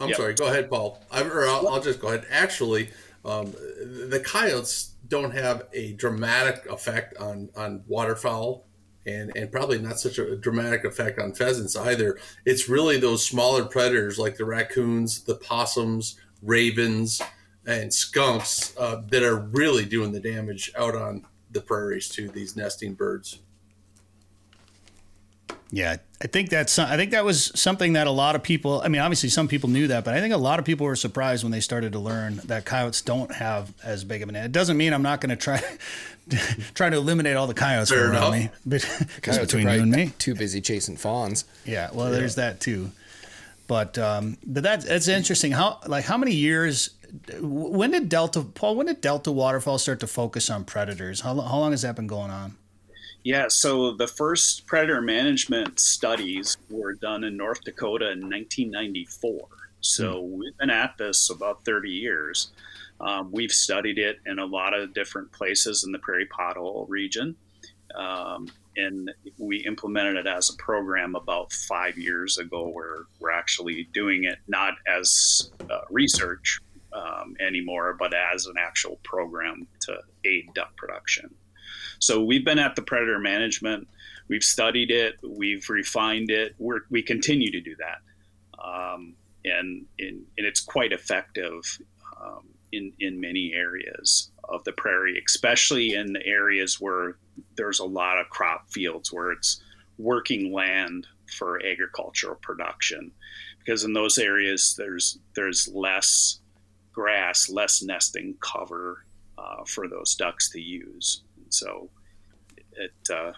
I'm yep. sorry. Go ahead, Paul. I, or I'll, I'll, just go ahead. Actually, um, the coyotes don't have a dramatic effect on on waterfowl. And, and probably not such a dramatic effect on pheasants either. It's really those smaller predators like the raccoons, the possums, ravens, and skunks uh, that are really doing the damage out on the prairies to these nesting birds. Yeah, I think that's I think that was something that a lot of people. I mean, obviously some people knew that, but I think a lot of people were surprised when they started to learn that coyotes don't have as big of an. It doesn't mean I'm not going to try try to eliminate all the coyotes Fair around enough. me, but just between you and me, too busy chasing fawns. Yeah, well, yeah. there's that too. But um, but that's that's interesting. How like how many years when did Delta Paul? When did Delta Waterfowl start to focus on predators? How how long has that been going on? Yeah, so the first predator management studies were done in North Dakota in 1994. So hmm. we've been at this about 30 years. Um, we've studied it in a lot of different places in the prairie pothole region. Um, and we implemented it as a program about five years ago where we're actually doing it not as uh, research um, anymore, but as an actual program to aid duck production. So we've been at the predator management, we've studied it, we've refined it, we're, we continue to do that. Um, and, and, and, it's quite effective um, in, in many areas of the prairie, especially in the areas where there's a lot of crop fields where it's working land for agricultural production because in those areas there's there's less grass, less nesting cover uh, for those ducks to use. And so it uh,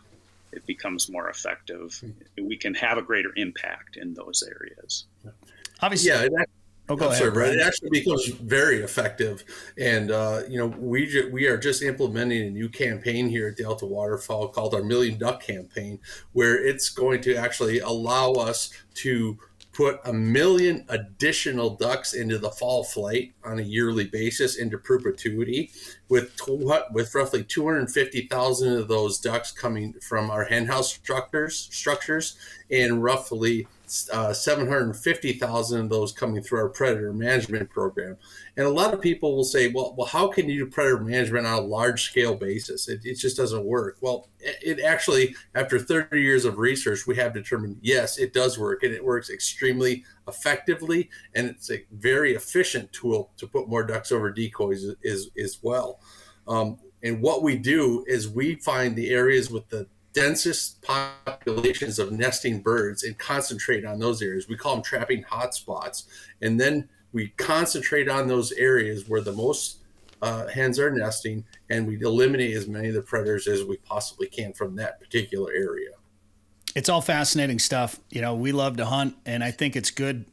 it becomes more effective. We can have a greater impact in those areas. Obviously, yeah. That, oh, go ahead, sorry, It actually becomes very effective, and uh, you know we ju- we are just implementing a new campaign here at Delta Waterfowl called our Million Duck Campaign, where it's going to actually allow us to put a million additional ducks into the fall flight on a yearly basis into perpetuity, with with roughly 250,000 of those ducks coming from our henhouse structures structures, and roughly uh, 750,000 of those coming through our predator management program. And a lot of people will say, well, well, how can you do predator management on a large scale basis? It, it just doesn't work. Well, it, it actually, after 30 years of research, we have determined, yes, it does work and it works extremely effectively. And it's a very efficient tool to put more ducks over decoys as, as well. Um, and what we do is we find the areas with the densest populations of nesting birds and concentrate on those areas. We call them trapping hotspots. And then we concentrate on those areas where the most uh, hens are nesting and we eliminate as many of the predators as we possibly can from that particular area. It's all fascinating stuff. You know, we love to hunt, and I think it's good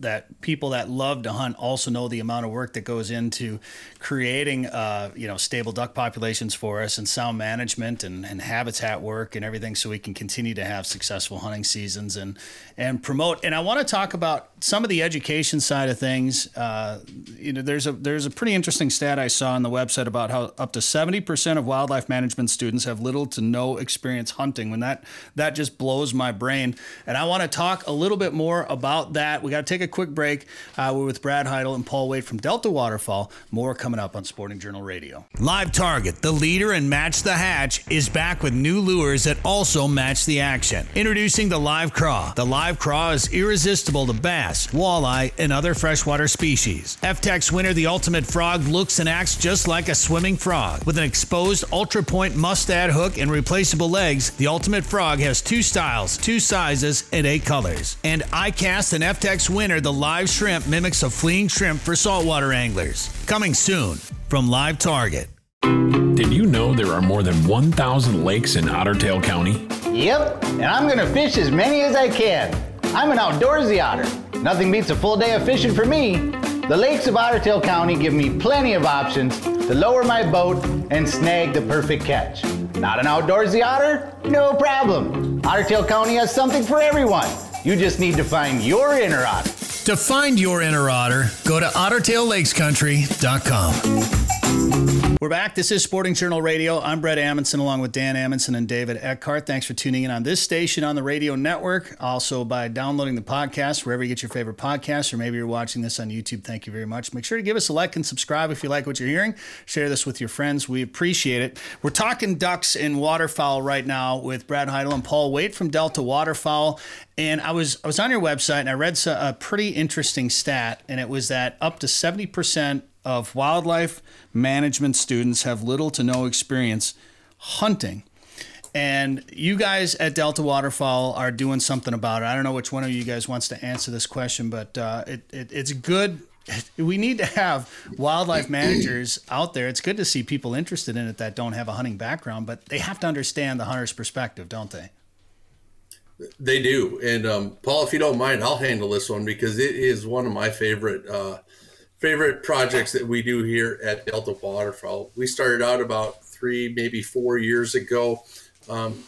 that people that love to hunt also know the amount of work that goes into creating uh, you know stable duck populations for us and sound management and, and habitat work and everything so we can continue to have successful hunting seasons and and promote. And I want to talk about some of the education side of things. Uh, you know there's a there's a pretty interesting stat I saw on the website about how up to 70% of wildlife management students have little to no experience hunting. When that that just blows my brain. And I want to talk a little bit more about that. We got to take a quick break uh, we're with Brad Heidel and Paul Wait from Delta Waterfowl. more coming up on Sporting Journal Radio. Live Target, the leader in Match the Hatch, is back with new lures that also match the action. Introducing the Live Craw. The Live Craw is irresistible to bass, walleye, and other freshwater species. EFTTEX winner, the Ultimate Frog, looks and acts just like a swimming frog. With an exposed ultra point mustad hook and replaceable legs, the Ultimate Frog has two styles, two sizes, and eight colors. And ICAST and EFTTEX winner, the Live Shrimp, mimics a fleeing shrimp for saltwater anglers. Coming soon from Live Target. Did you know there are more than 1,000 lakes in Otter Tail County? Yep, and I'm gonna fish as many as I can. I'm an outdoorsy otter. Nothing beats a full day of fishing for me. The lakes of Otter Tail County give me plenty of options to lower my boat and snag the perfect catch. Not an outdoorsy otter? No problem. Otter Tail County has something for everyone. You just need to find your inner otter. To find your inner otter, go to ottertaillakescountry.com. We're back. This is Sporting Journal Radio. I'm Bret Amundson along with Dan Amundson and David Eckhardt. Thanks for tuning in on this station on the radio network. Also by downloading the podcast wherever you get your favorite podcasts, or maybe you're watching this on YouTube. Thank you very much. Make sure to give us a like and subscribe if you like what you're hearing. Share this with your friends. We appreciate it. We're talking ducks and waterfowl right now with Brad Heidel and Paul Wait from Delta Waterfowl. And I was I was on your website and I read a pretty interesting stat, and it was that up to seventy percent of wildlife management students have little to no experience hunting. And you guys at Delta Waterfowl are doing something about it. I don't know which one of you guys wants to answer this question, but uh, it, it, it's good. We need to have wildlife managers out there. It's good to see people interested in it that don't have a hunting background, but they have to understand the hunter's perspective, don't they? They do. And um, Paul, if you don't mind, I'll handle this one because it is one of my favorite uh, favorite projects that we do here at Delta Waterfowl. We started out about three, maybe four years ago, um,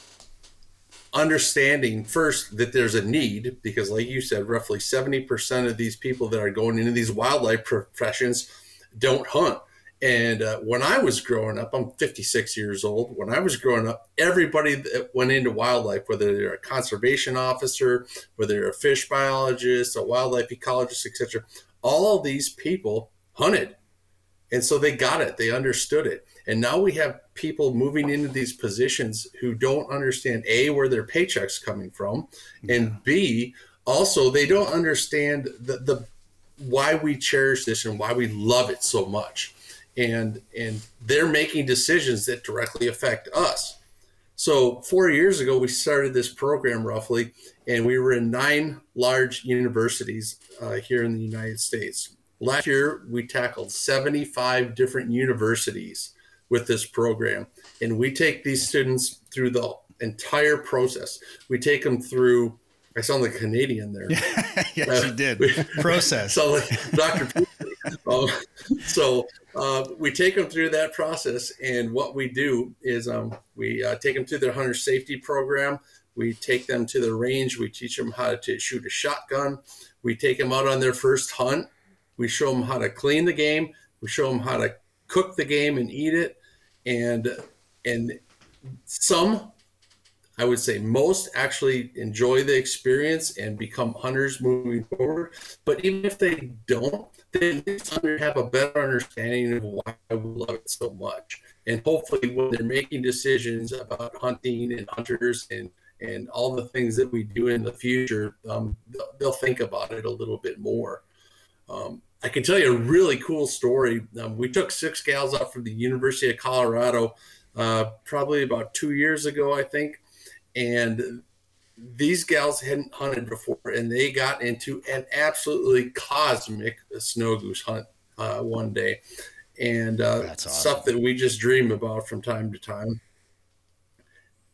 understanding first that there's a need because, like you said, roughly 70% of these people that are going into these wildlife professions don't hunt. And uh, when I was growing up, I'm 56 years old. When I was growing up, everybody that went into wildlife, whether they're a conservation officer, whether they're a fish biologist, a wildlife ecologist, etc., all of these people hunted. And so they got it, they understood it. And now we have people moving into these positions who don't understand A, where their paycheck's coming from, and B, also they don't understand the, the why we cherish this and why we love it so much. And and they're making decisions that directly affect us. So four years ago, we started this program roughly, and we were in nine large universities uh, here in the United States. Last year, we tackled 75 different universities with this program, and we take these students through the entire process. We take them through. I sound like a Canadian there. yes, uh, you did. process. So, like Dr. um, so uh, we take them through that process, and what we do is um, we uh, take them through their hunter safety program. We take them to the range. We teach them how to shoot a shotgun. We take them out on their first hunt. We show them how to clean the game. We show them how to cook the game and eat it. And and some, I would say most, actually enjoy the experience and become hunters moving forward. But even if they don't, they have a better understanding of why we love it so much. And hopefully, when they're making decisions about hunting and hunters and and all the things that we do in the future, um, they'll, they'll, think about it a little bit more. Um, I can tell you a really cool story. Um, we took six gals out from the University of Colorado uh, probably about two years ago, I think, and these gals hadn't hunted before, and they got into an absolutely cosmic snow goose hunt uh, one day, and uh, awesome. stuff that we just dream about from time to time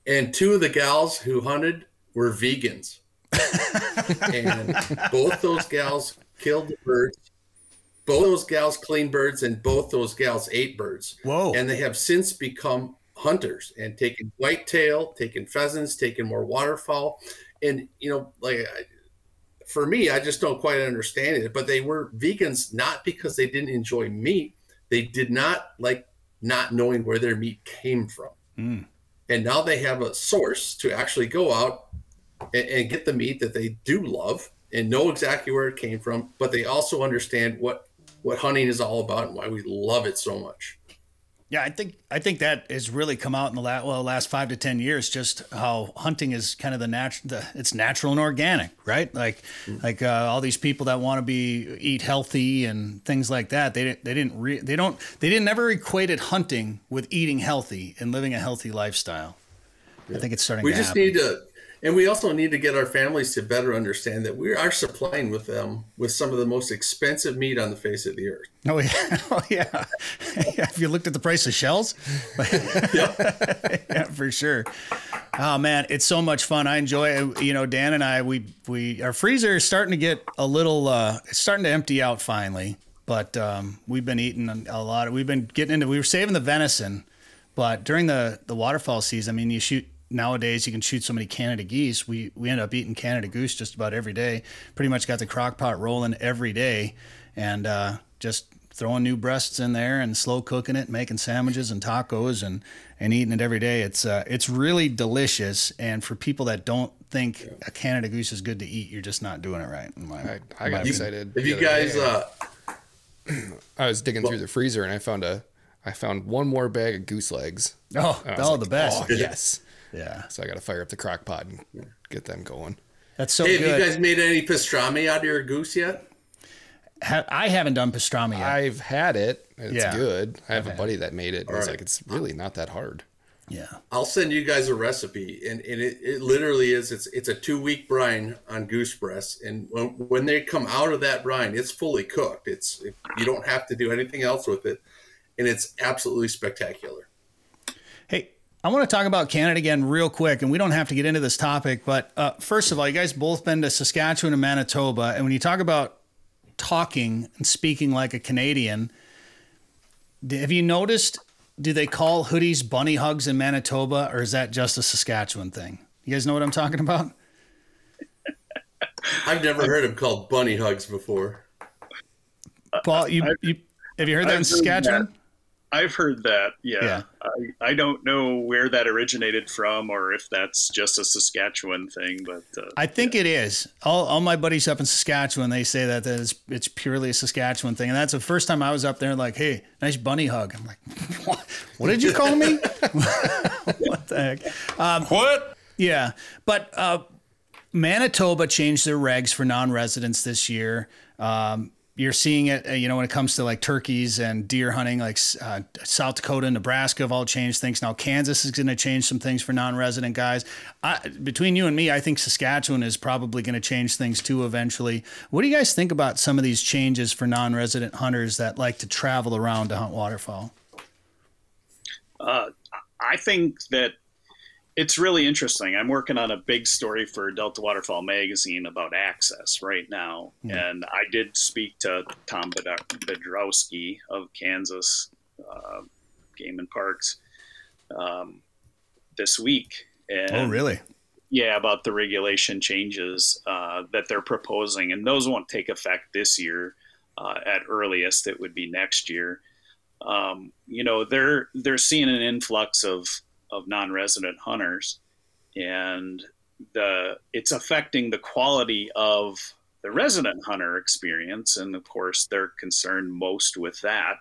and two of the gals who hunted were vegans. and both those gals killed the birds. Both those gals cleaned birds, and both those gals ate birds. Whoa! And they have since become hunters and taking whitetail, taking pheasants, taking more waterfowl, and you know, like for me, I just don't quite understand it. But they were vegans not because they didn't enjoy meat; they did not like not knowing where their meat came from. Mm. And now they have a source to actually go out and, and get the meat that they do love and know exactly where it came from, but they also understand what what hunting is all about and why we love it so much. Yeah, I think I think that has really come out in the last well last five to ten years. Just how hunting is kind of the natural, it's natural and organic, right? Like mm-hmm. like uh, all these people that want to be eat healthy and things like that. They didn't they didn't re, they don't they didn't ever equated hunting with eating healthy and living a healthy lifestyle. Yeah. I think it's starting. We to just happen. need to and we also need to get our families to better understand that we are supplying with them with some of the most expensive meat on the face of the earth. Oh yeah, oh yeah. Have you looked at the price of shells? yeah. yeah, for sure. Oh man, it's so much fun. I enjoy it. You know, Dan and I, we we our freezer is starting to get a little. uh It's starting to empty out finally, but um, we've been eating a lot. Of, we've been getting into. We were saving the venison, but during the the waterfall season, I mean, you shoot nowadays you can shoot so many Canada geese. We we end up eating Canada goose just about every day. Pretty much got the crock pot rolling every day, and uh, just throwing new breasts in there and slow cooking it, making sandwiches and tacos and and eating it every day. It's uh, it's really delicious. And for people that don't think yeah. a Canada goose is good to eat, you're just not doing it right. My, I, I got excited. If you guys, uh, I was digging well, through the freezer and I found a. I found one more bag of goose legs. Oh, oh, like, the best! Oh, yes. Yeah. So I got to fire up the crock pot and get them going. That's so hey, good. Have you guys made any pastrami out of your goose yet? Ha- I haven't done pastrami yet. I've had it. It's Yeah. good. I have I've a buddy that made it. and He's right. like, it's really not that hard. yeah. I'll send you guys a recipe, and, and it, it literally is. It's it's a two week brine on goose breasts, and when, when they come out of that brine, it's fully cooked. It's it, you don't have to do anything else with it, and it's absolutely spectacular. Hey, I want to talk about Canada again real quick, and we don't have to get into this topic, but uh, first of all, you guys both been to Saskatchewan and Manitoba, and when you talk about talking and speaking like a Canadian, have you noticed? Do they call hoodies bunny hugs in Manitoba, or is that just a Saskatchewan thing? You guys know what I'm talking about? I've never heard them called bunny hugs before. Paul, you, you have you heard that in I've heard Saskatchewan? that. I've heard that. Yeah. Yeah. I, I don't know where that originated from or if that's just a Saskatchewan thing, but uh, I think it is. All, all my buddies up in Saskatchewan, they say that, that it's, it's purely a Saskatchewan thing. And that's the first time I was up there, like, hey, nice bunny hug. I'm like, what, what did you call me? what the heck? Um, What? yeah. But uh, Manitoba changed their regs for non residents this year. Um, you're seeing it, uh, you know, when it comes to like turkeys and deer hunting, like uh, South Dakota Nebraska have all changed things. Now Kansas is going to change some things for non-resident guys. I, between you and me, I think Saskatchewan is probably going to change things too eventually. What do you guys think about some of these changes for non-resident hunters that like to travel around to hunt waterfowl? uh, I think that it's really interesting. I'm working on a big story for Delta Waterfowl magazine about access right now, and I did speak to Tom Bidrowski of Kansas uh, Game and Parks um, this week. And oh, really? yeah, about the regulation changes uh, that they're proposing, and those won't take effect this year. Uh, at earliest, it would be next year. Um, you know, they're they're seeing an influx of of non-resident hunters, and the it's affecting the quality of the resident hunter experience, and of course, they're concerned most with that.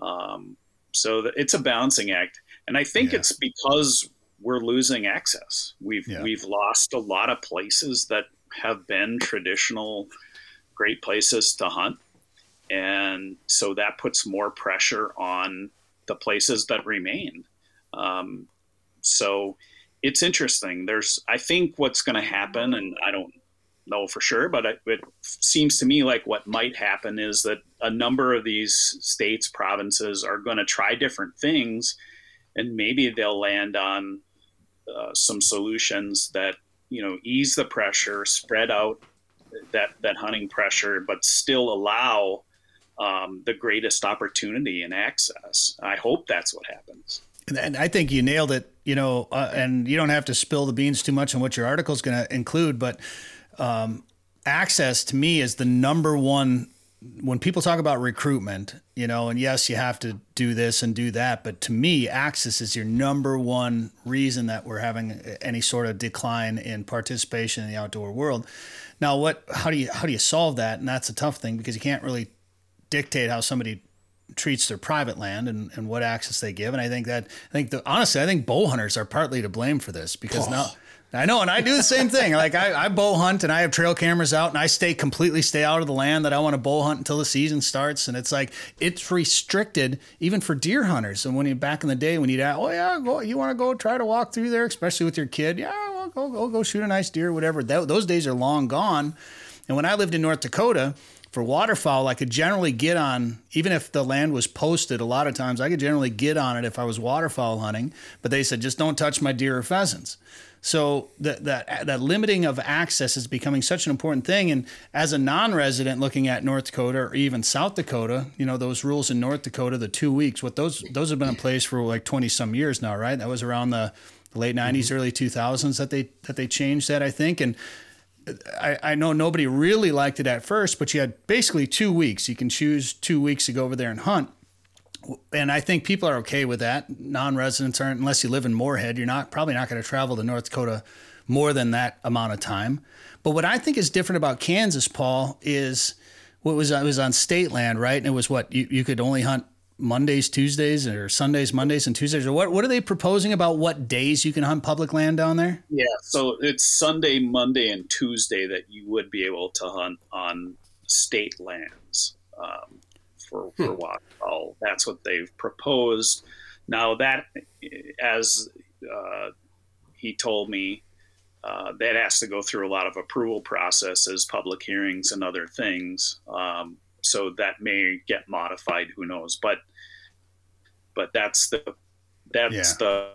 Um, so the, it's a balancing act, and I think Yeah. it's because we're losing access. We've Yeah. we've lost a lot of places that have been traditional great places to hunt, and so that puts more pressure on the places that remain. Um, so it's interesting. There's, I think, what's going to happen, and I don't know for sure, but it, it seems to me like what might happen is that a number of these states, provinces are going to try different things, and maybe they'll land on uh, some solutions that you know ease the pressure, spread out that that hunting pressure, but still allow um, the greatest opportunity and access. I hope that's what happens. And I think you nailed it. You know, uh, and you don't have to spill the beans too much on what your article is going to include, but um, access to me is the number one when people talk about recruitment, you know, and yes, you have to do this and do that, but to me, access is your number one reason that we're having any sort of decline in participation in the outdoor world. Now, what how do you how do you solve that? And that's a tough thing because you can't really dictate how somebody treats their private land and, and what access they give. And I think that I think the, honestly, I think bow hunters are partly to blame for this because oh. now I know, and I do the same thing. Like I, I bow hunt and I have trail cameras out and I stay completely stay out of the land that I want to bow hunt until the season starts. And it's like it's restricted even for deer hunters. And when you back in the day when you'd ask, oh yeah, go, you want to go try to walk through there, especially with your kid? Yeah, well, go go go shoot a nice deer, whatever. That, those days are long gone. And when I lived in North Dakota, for waterfowl, I could generally get on, even if the land was posted, a lot of times I could generally get on it if I was waterfowl hunting. But they said, just don't touch my deer or pheasants. So that that that limiting of access is becoming such an important thing. And as a non-resident looking at North Dakota or even South Dakota, you know those rules in North Dakota, the two weeks, what those those have been in place for like twenty some years now, right? That was around the late '90s, mm-hmm. early 2000s that they that they changed that, I think, and. I, I know nobody really liked it at first, but you had basically two weeks. You can choose two weeks to go over there and hunt and I think people are okay with that. Non-residents aren't, unless you live in Moorhead, you're not probably not going to travel to North Dakota more than that amount of time. But what I think is different about Kansas, Paul, is what was it was on state land, right? And it was what you, you could only hunt Mondays, Tuesdays, or Sundays, Mondays, and Tuesdays. Or what? What are they proposing about what days you can hunt public land down there? Yeah, so it's Sunday, Monday, and Tuesday that you would be able to hunt on state lands. Um, for, for hmm. waterfowl. That's what they've proposed. Now that, as uh, he told me, uh, that has to go through a lot of approval processes, public hearings, and other things. Um, so that may get modified. Who knows? But but that's the that's yeah. the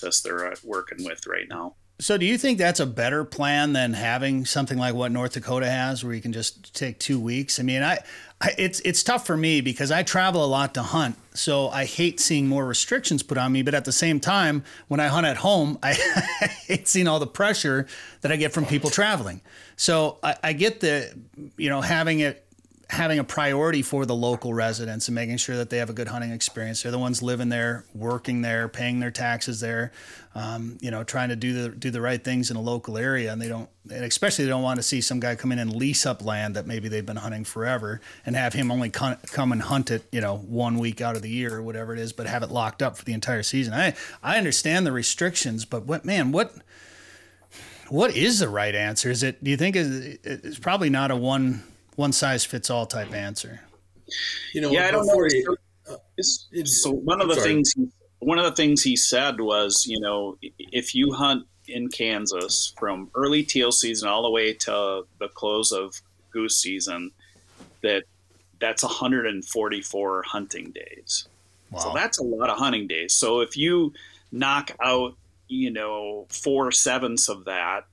that's they're uh, working with right now. So, do you think that's a better plan than having something like what North Dakota has, where you can just take two weeks? I mean, I, I, it's it's tough for me because I travel a lot to hunt, so I hate seeing more restrictions put on me. But at the same time, when I hunt at home, I, I hate seeing all the pressure that I get from people traveling. So I, I get the, you know, having it having a priority for the local residents and making sure that they have a good hunting experience. They're the ones living there, working there, paying their taxes there, um, you know, trying to do the do the right things in a local area. And they don't, and especially they don't want to see some guy come in and lease up land that maybe they've been hunting forever and have him only come and hunt it, you know, one week out of the year or whatever it is, but have it locked up for the entire season. I I understand the restrictions, but what man, what what is the right answer? Is it? Do you think is it's probably not a one one size fits all type answer. You know, yeah, I don't know. You, uh, it's, it's, so one of the sorry. things one of the things he said was, you know, if you hunt in Kansas from early teal season all the way to the close of goose season, that that's 144 hunting days. Wow. So that's a lot of hunting days. So if you knock out, you know, four sevenths of that,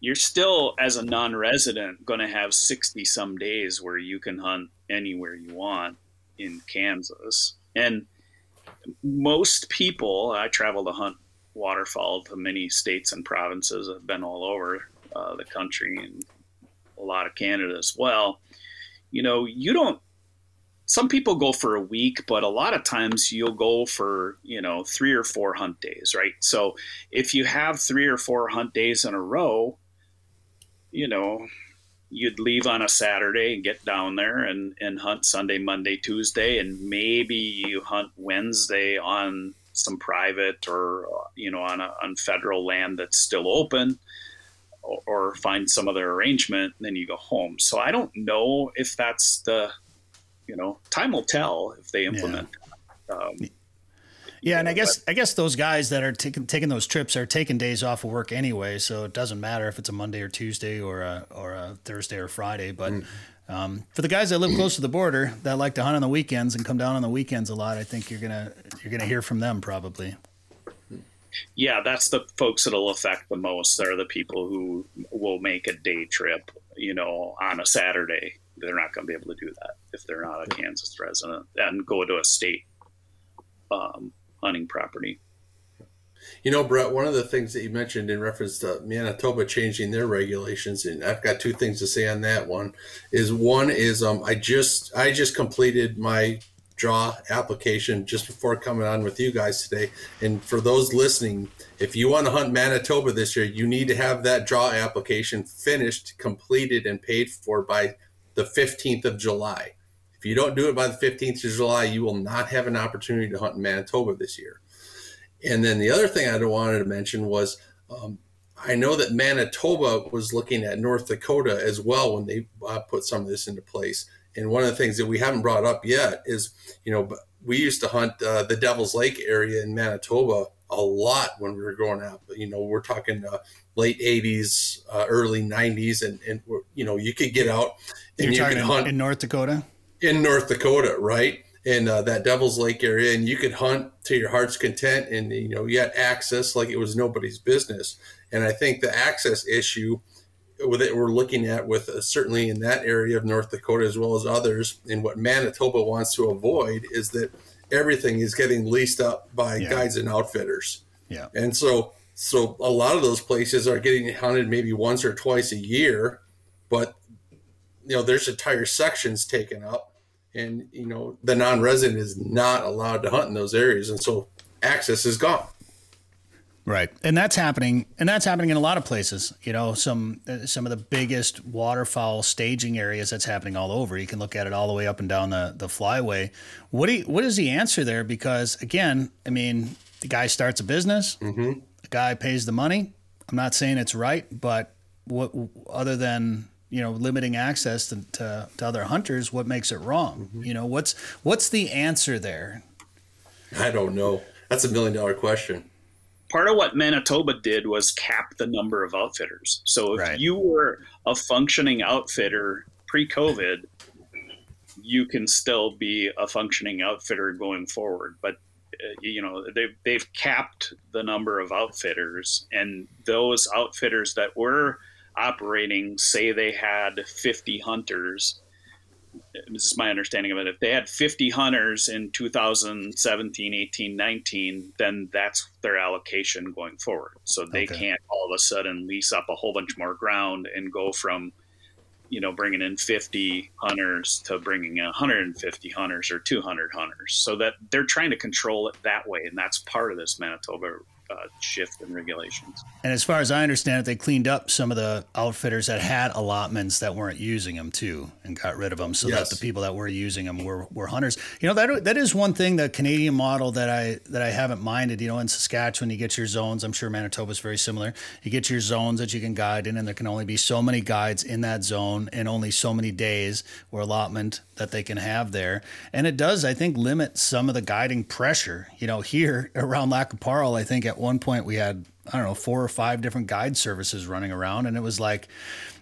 you're still as a non-resident going to have 60 some days where you can hunt anywhere you want in Kansas. And most people, I travel to hunt waterfowl to many states and provinces. I've been all over uh, the country and a lot of Canada as well. You know, you don't. Some people go for a week, but a lot of times you'll go for you know three or four hunt days, right? So if you have three or four hunt days in a row, you know, you'd leave on a Saturday and get down there and, and hunt Sunday, Monday, Tuesday, and maybe you hunt Wednesday on some private or you know on a on federal land that's still open, or, or find some other arrangement. And then you go home. So I don't know if that's the, you know, time will tell if they implement. Yeah. Um, yeah, and I guess I guess those guys that are taking taking those trips are taking days off of work anyway, so it doesn't matter if it's a Monday or Tuesday or a or a Thursday or Friday. But mm. um, for the guys that live close to the border that like to hunt on the weekends and come down on the weekends a lot, I think you're gonna you're gonna hear from them probably. Yeah, that's the folks that'll affect the most. They're the people who will make a day trip, you know, on a Saturday. They're not going to be able to do that if they're not a Kansas resident and go to a state um, hunting property. You know, Bret, one of the things that you mentioned in reference to Manitoba changing their regulations, and I've got two things to say on that one. Is one is um, I just I just completed my draw application just before coming on with you guys today. And for those listening, if you want to hunt Manitoba this year, you need to have that draw application finished, completed, and paid for by the 15th of July. If you don't do it by the 15th of July, you will not have an opportunity to hunt in Manitoba this year. And then the other thing I wanted to mention was um, I know that Manitoba was looking at North Dakota as well when they uh, put some of this into place. And one of the things that we haven't brought up yet is, you know, we used to hunt uh, the Devil's Lake area in Manitoba a lot when we were growing up. You know, we're talking uh, late 80s, uh, early 90s, and, and, you know, you could get out and You're you could hunt in North Dakota. In North Dakota, right? In uh, that Devil's Lake area, and you could hunt to your heart's content, and you know you had access like it was nobody's business. And I think the access issue that we're looking at with uh, certainly in that area of North Dakota as well as others, and what Manitoba wants to avoid is that everything is getting leased up by Yeah. guides and outfitters. Yeah. And so, so a lot of those places are getting hunted maybe once or twice a year, but you know, there's entire sections taken up, and you know, the non-resident is not allowed to hunt in those areas, and so access is gone. Right, and that's happening, and that's happening in a lot of places. You know, some uh, some of the biggest waterfowl staging areas. That's happening all over. You can look at it all the way up and down the the flyway. What do you, what is the answer there? Because again, I mean, the guy starts a business. Mm-hmm. The guy pays the money. I'm not saying it's right, but what other than you know limiting access to, to, to other hunters, what makes it wrong? You know, what's what's the answer there? I don't know. That's a million dollar question. part of what Manitoba did was cap the number of outfitters. So if Right. you were a functioning outfitter pre-COVID, you can still be a functioning outfitter going forward. But uh, you know they've they've capped the number of outfitters, and those outfitters that were operating, say they had 50 hunters. This is my understanding of it. If they had 50 hunters in 2017, 18, 19, then that's their allocation going forward. So they Okay. can't all of a sudden lease up a whole bunch more ground and go from, you know, bringing in 50 hunters to bringing in 150 hunters or 200 hunters. So that they're trying to control it that way. And that's part of this Manitoba uh, shift in regulations. And as far as I understand it, they cleaned up some of the outfitters that had allotments that weren't using them too, and got rid of them, so Yes. that the people that were using them were, were hunters. You know that that is one thing the Canadian model that I that I haven't minded. You know, in Saskatchewan, you get your zones. I'm sure Manitoba is very similar. You get your zones that you can guide in, and there can only be so many guides in that zone, and only so many days or allotment that they can have there. And it does, I think, limit some of the guiding pressure. You know, here around Lac qui Parle, I think at one point we had I don't know four or five different guide services running around, and it was like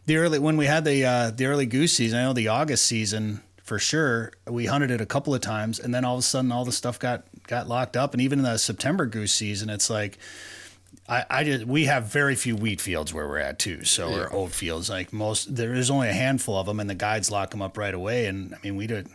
the early when we had the uh, the early goose season. I know the August season for sure. We hunted it a couple of times, and then all of a sudden, all the stuff got got locked up. And even in the September goose season, it's like I, I just we have very few wheat fields where we're at too. So or oat fields, like most, there is only a handful of them, and the guides lock them up right away. And I mean, we did.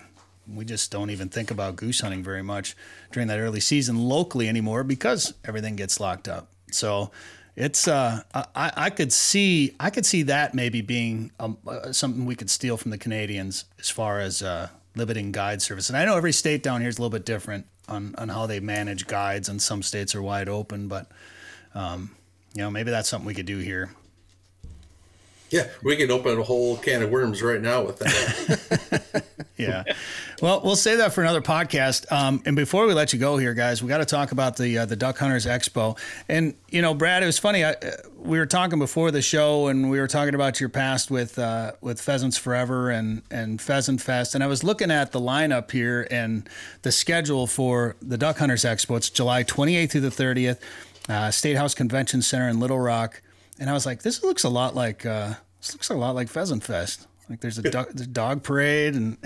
We just don't even think about goose hunting very much during that early season locally anymore because everything gets locked up. So it's uh, I, I could see I could see that maybe being um, uh, something we could steal from the Canadians as far as uh, limiting guide service. And I know every state down here is a little bit different on on how they manage guides, and some states are wide open, but um, you know maybe that's something we could do here. Yeah, we could open a whole can of worms right now with that. yeah. Well, we'll save that for another podcast. Um, and before we let you go here, guys, we got to talk about the uh, the Duck Hunters Expo. And you know, Brad, it was funny. I, uh, we were talking before the show, and we were talking about your past with uh, with Pheasants Forever and and Pheasant Fest. And I was looking at the lineup here and the schedule for the Duck Hunters Expo. It's July 28th through the 30th, uh, State House Convention Center in Little Rock. And I was like, this looks a lot like uh, this looks a lot like Pheasant Fest. Like there's a dog, there's dog parade and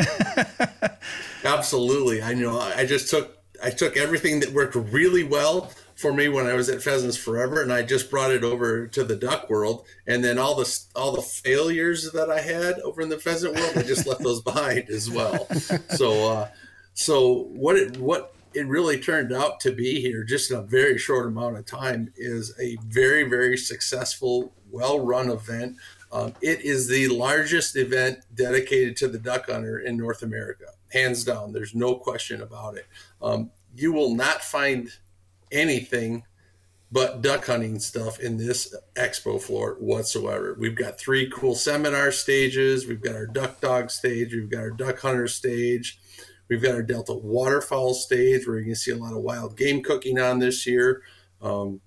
Absolutely. I know. I just took I took everything that worked really well for me when I was at Pheasants Forever, and I just brought it over to the duck world. And then all the all the failures that I had over in the pheasant world, I just left those behind as well. So, uh, so what it what it really turned out to be here, just in a very short amount of time, is a very very successful, well run event. Um, it is the largest event dedicated to the duck hunter in North America, hands down. There's no question about it. Um, you will not find anything but duck hunting stuff in this expo floor whatsoever. We've got three cool seminar stages. We've got our duck dog stage. We've got our duck hunter stage. We've got our Delta waterfowl stage where you can see a lot of wild game cooking on this year. Um,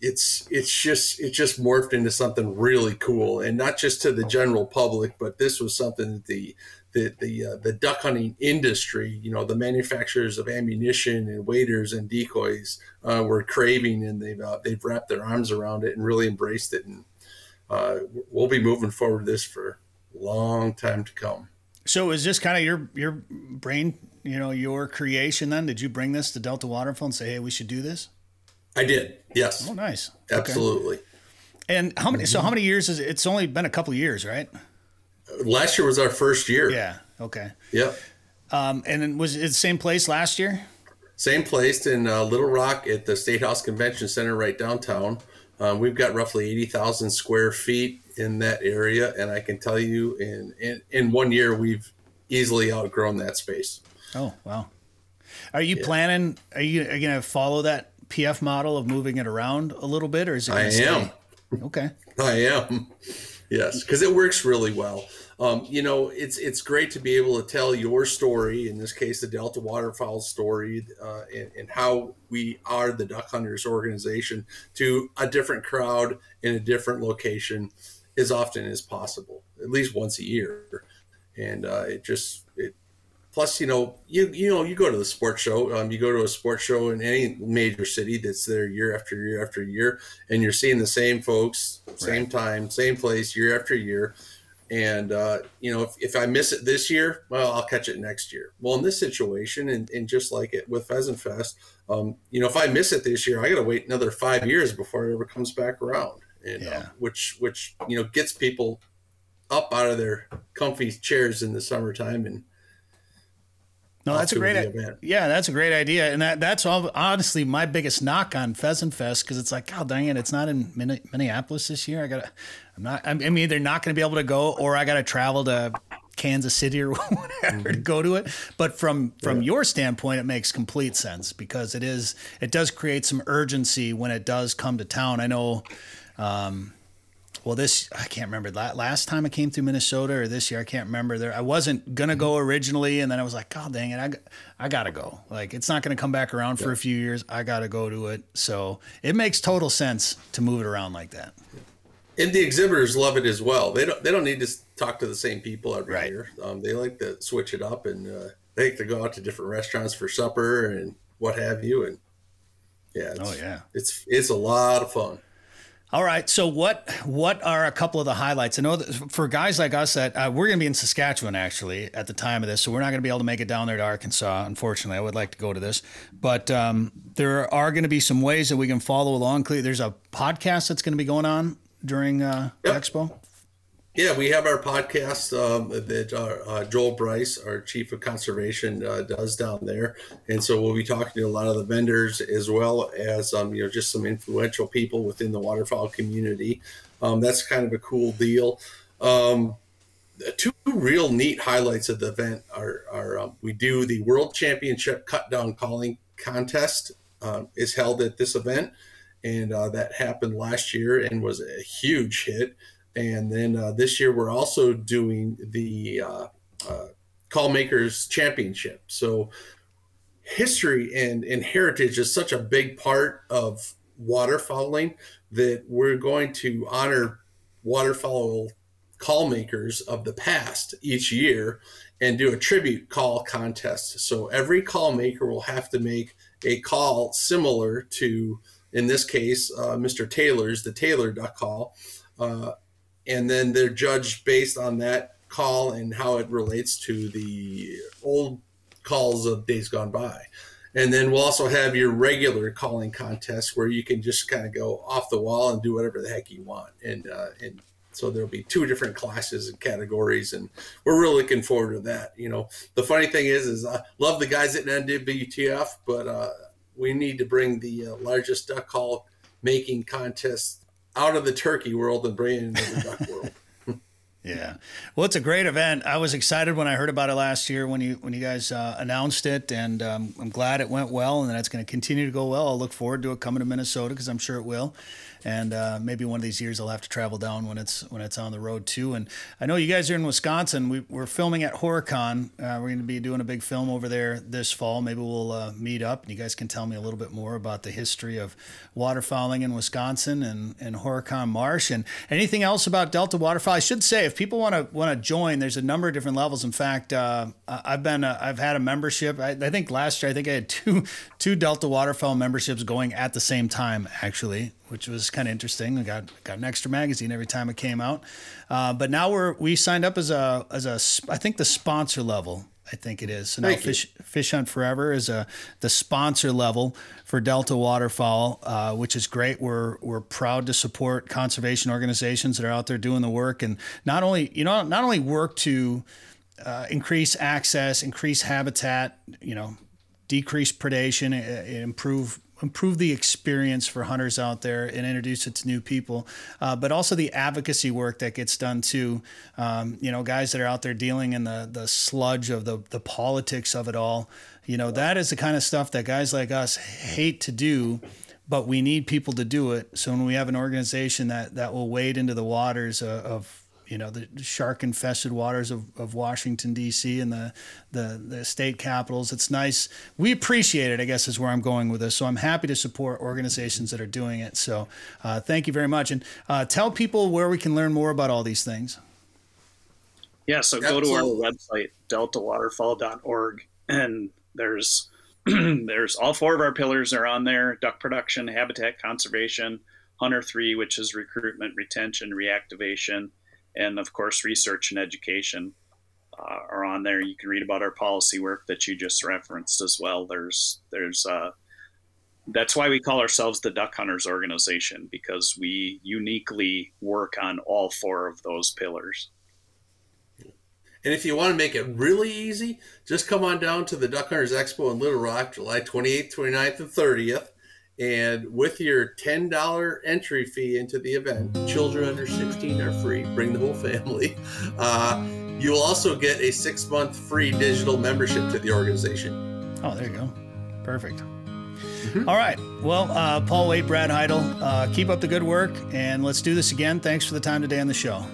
it's it's just it just morphed into something really cool, and not just to the general public, but this was something that the the the uh, the duck hunting industry, you know, the manufacturers of ammunition and waders and decoys uh, were craving, and they've uh, they've wrapped their arms around it and really embraced it, and uh, we'll be moving forward this for a long time to come. So is this kind of your your brain, you know, your creation? Then did you bring this to Delta Waterfowl and say, "Hey, we should do this"? I did. Yes. Oh, nice. Absolutely. Okay. And how many? So how many years is it? It's only been a couple years, right? Last year was our first year. Yeah. Okay. Yep. Um, and then was it the same place last year? Same place in uh, Little Rock at the State House Convention Center, right downtown. Um, we've got roughly eighty thousand square feet in that area, and I can tell you, in in, in one year, we've easily outgrown that space. Oh wow! Are you yeah. planning? Are you, are you going to follow that PF model of moving it around a little bit, or is it? I stay? am. Okay. I am. Yes, because it works really well. Um, you know, it's it's great to be able to tell your story. In this case, the Delta Waterfowl story, uh, and, and, how we are the Duck Hunters organization to a different crowd in a different location as often as possible, at least once a year. And uh, it just it plus you know you you know you go to the sports show um, you go to a sports show in any major city that's there year after year after year and you're seeing the same folks same right. time same place year after year and uh, you know if, if i miss it this year well i'll catch it next year well in this situation and, and just like it with pheasant fest um, you know if i miss it this year i gotta wait another five years before it ever comes back around and yeah. uh, which which you know gets people up out of their comfy chairs in the summertime and no, that's a great idea. Yeah, that's a great idea, and that that's all, honestly my biggest knock on Pheasant Fest because it's like, oh, dang it, it's not in Minneapolis this year. I gotta, I'm not. I'm either not going to be able to go, or I got to travel to Kansas City or whatever mm-hmm. to go to it. But from from yeah. your standpoint, it makes complete sense because it is it does create some urgency when it does come to town. I know. Um, well, this I can't remember last time I came through Minnesota or this year I can't remember. There I wasn't gonna go originally, and then I was like, God dang it, I, I gotta go. Like it's not gonna come back around for a few years. I gotta go to it. So it makes total sense to move it around like that. And the exhibitors love it as well. They don't they don't need to talk to the same people every right. year. Um, they like to switch it up, and uh, they like to go out to different restaurants for supper and what have you. And yeah, oh yeah, it's it's a lot of fun. All right. So what what are a couple of the highlights? I know for guys like us that uh, we're going to be in Saskatchewan actually at the time of this, so we're not going to be able to make it down there to Arkansas. Unfortunately, I would like to go to this, but um, there are going to be some ways that we can follow along. There's a podcast that's going to be going on during uh, yep. Expo. Yeah, we have our podcast um, that uh, uh, Joel Brice, our chief of conservation, uh, does down there, and so we'll be talking to a lot of the vendors as well as um, you know just some influential people within the waterfowl community. Um, that's kind of a cool deal. Um, two real neat highlights of the event are, are um, we do the World Championship Cut Down Calling Contest um, is held at this event, and uh, that happened last year and was a huge hit. And then uh, this year we're also doing the uh, uh, Call Makers Championship. So history and, and heritage is such a big part of waterfowling that we're going to honor waterfowl call makers of the past each year and do a tribute call contest. So every call maker will have to make a call similar to, in this case, uh, Mr. Taylor's, the Taylor duck call. Uh, and then they're judged based on that call and how it relates to the old calls of days gone by. And then we'll also have your regular calling contest where you can just kind of go off the wall and do whatever the heck you want. And uh, and so there'll be two different classes and categories, and we're really looking forward to that. You know, the funny thing is, is I love the guys at NWTF, but uh, we need to bring the uh, largest duck call making contest out of the turkey world and bring it into the duck world. Yeah, well, it's a great event. I was excited when I heard about it last year when you when you guys uh, announced it, and um, I'm glad it went well, and that it's going to continue to go well. I'll look forward to it coming to Minnesota because I'm sure it will and uh, maybe one of these years I'll have to travel down when it's when it's on the road too. And I know you guys are in Wisconsin. We, are filming at Horicon. Uh, we're going to be doing a big film over there this fall. Maybe we'll uh, meet up and you guys can tell me a little bit more about the history of waterfowling in Wisconsin and, and Horicon Marsh and anything else about Delta Waterfowl. I should say if people want to want to join, there's a number of different levels. In fact, uh, I've been uh, I've had a membership. I, I think last year I think I had two two Delta Waterfowl memberships going at the same time actually which was kind of interesting. We got got an extra magazine every time it came out. Uh, but now we're we signed up as a as a I think the sponsor level. I think it is. So now Fish, Fish Hunt Forever is a the sponsor level for Delta Waterfowl, uh, which is great. We're we're proud to support conservation organizations that are out there doing the work and not only you know not only work to uh, increase access, increase habitat, you know, decrease predation, improve improve the experience for hunters out there and introduce it to new people, uh, but also the advocacy work that gets done too. Um, you know, guys that are out there dealing in the the sludge of the the politics of it all. You know, that is the kind of stuff that guys like us hate to do. But we need people to do it. So when we have an organization that, that will wade into the waters of, of you know the shark infested waters of, of Washington D.C. and the, the the state capitals. It's nice. We appreciate it. I guess is where I'm going with this. So I'm happy to support organizations that are doing it. So uh, thank you very much, and uh, tell people where we can learn more about all these things. Yeah, so go to our website deltawaterfowl.org, and there's there's all four of our pillars are on there: duck production, habitat conservation, hunter three, which is recruitment, retention, reactivation and of course research and education uh, are on there. You can read about our policy work that you just referenced as well. There's there's uh, that's why we call ourselves the Duck Hunters Organization because we uniquely work on all four of those pillars. And if you want to make it really easy, just come on down to the Duck Hunters Expo in Little Rock, July 28th, 29th, and 30th. And with your $10 entry fee into the event, children under 16 are free. Bring the whole family. Uh, you will also get a six month free digital membership to the organization. Oh, there you go. Perfect. Mm-hmm. All right. Well, uh, Paul Wait, Brad Heidel, uh, keep up the good work, and let's do this again. Thanks for the time today on the show.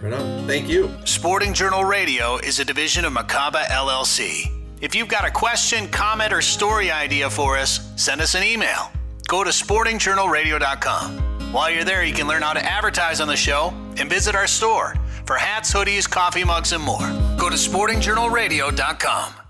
Right on. Thank you. Sporting Journal Radio is a division of Makaba LLC. If you've got a question, comment, or story idea for us, send us an email. Go to sportingjournalradio.com. While you're there, you can learn how to advertise on the show and visit our store for hats, hoodies, coffee mugs, and more. Go to sportingjournalradio.com.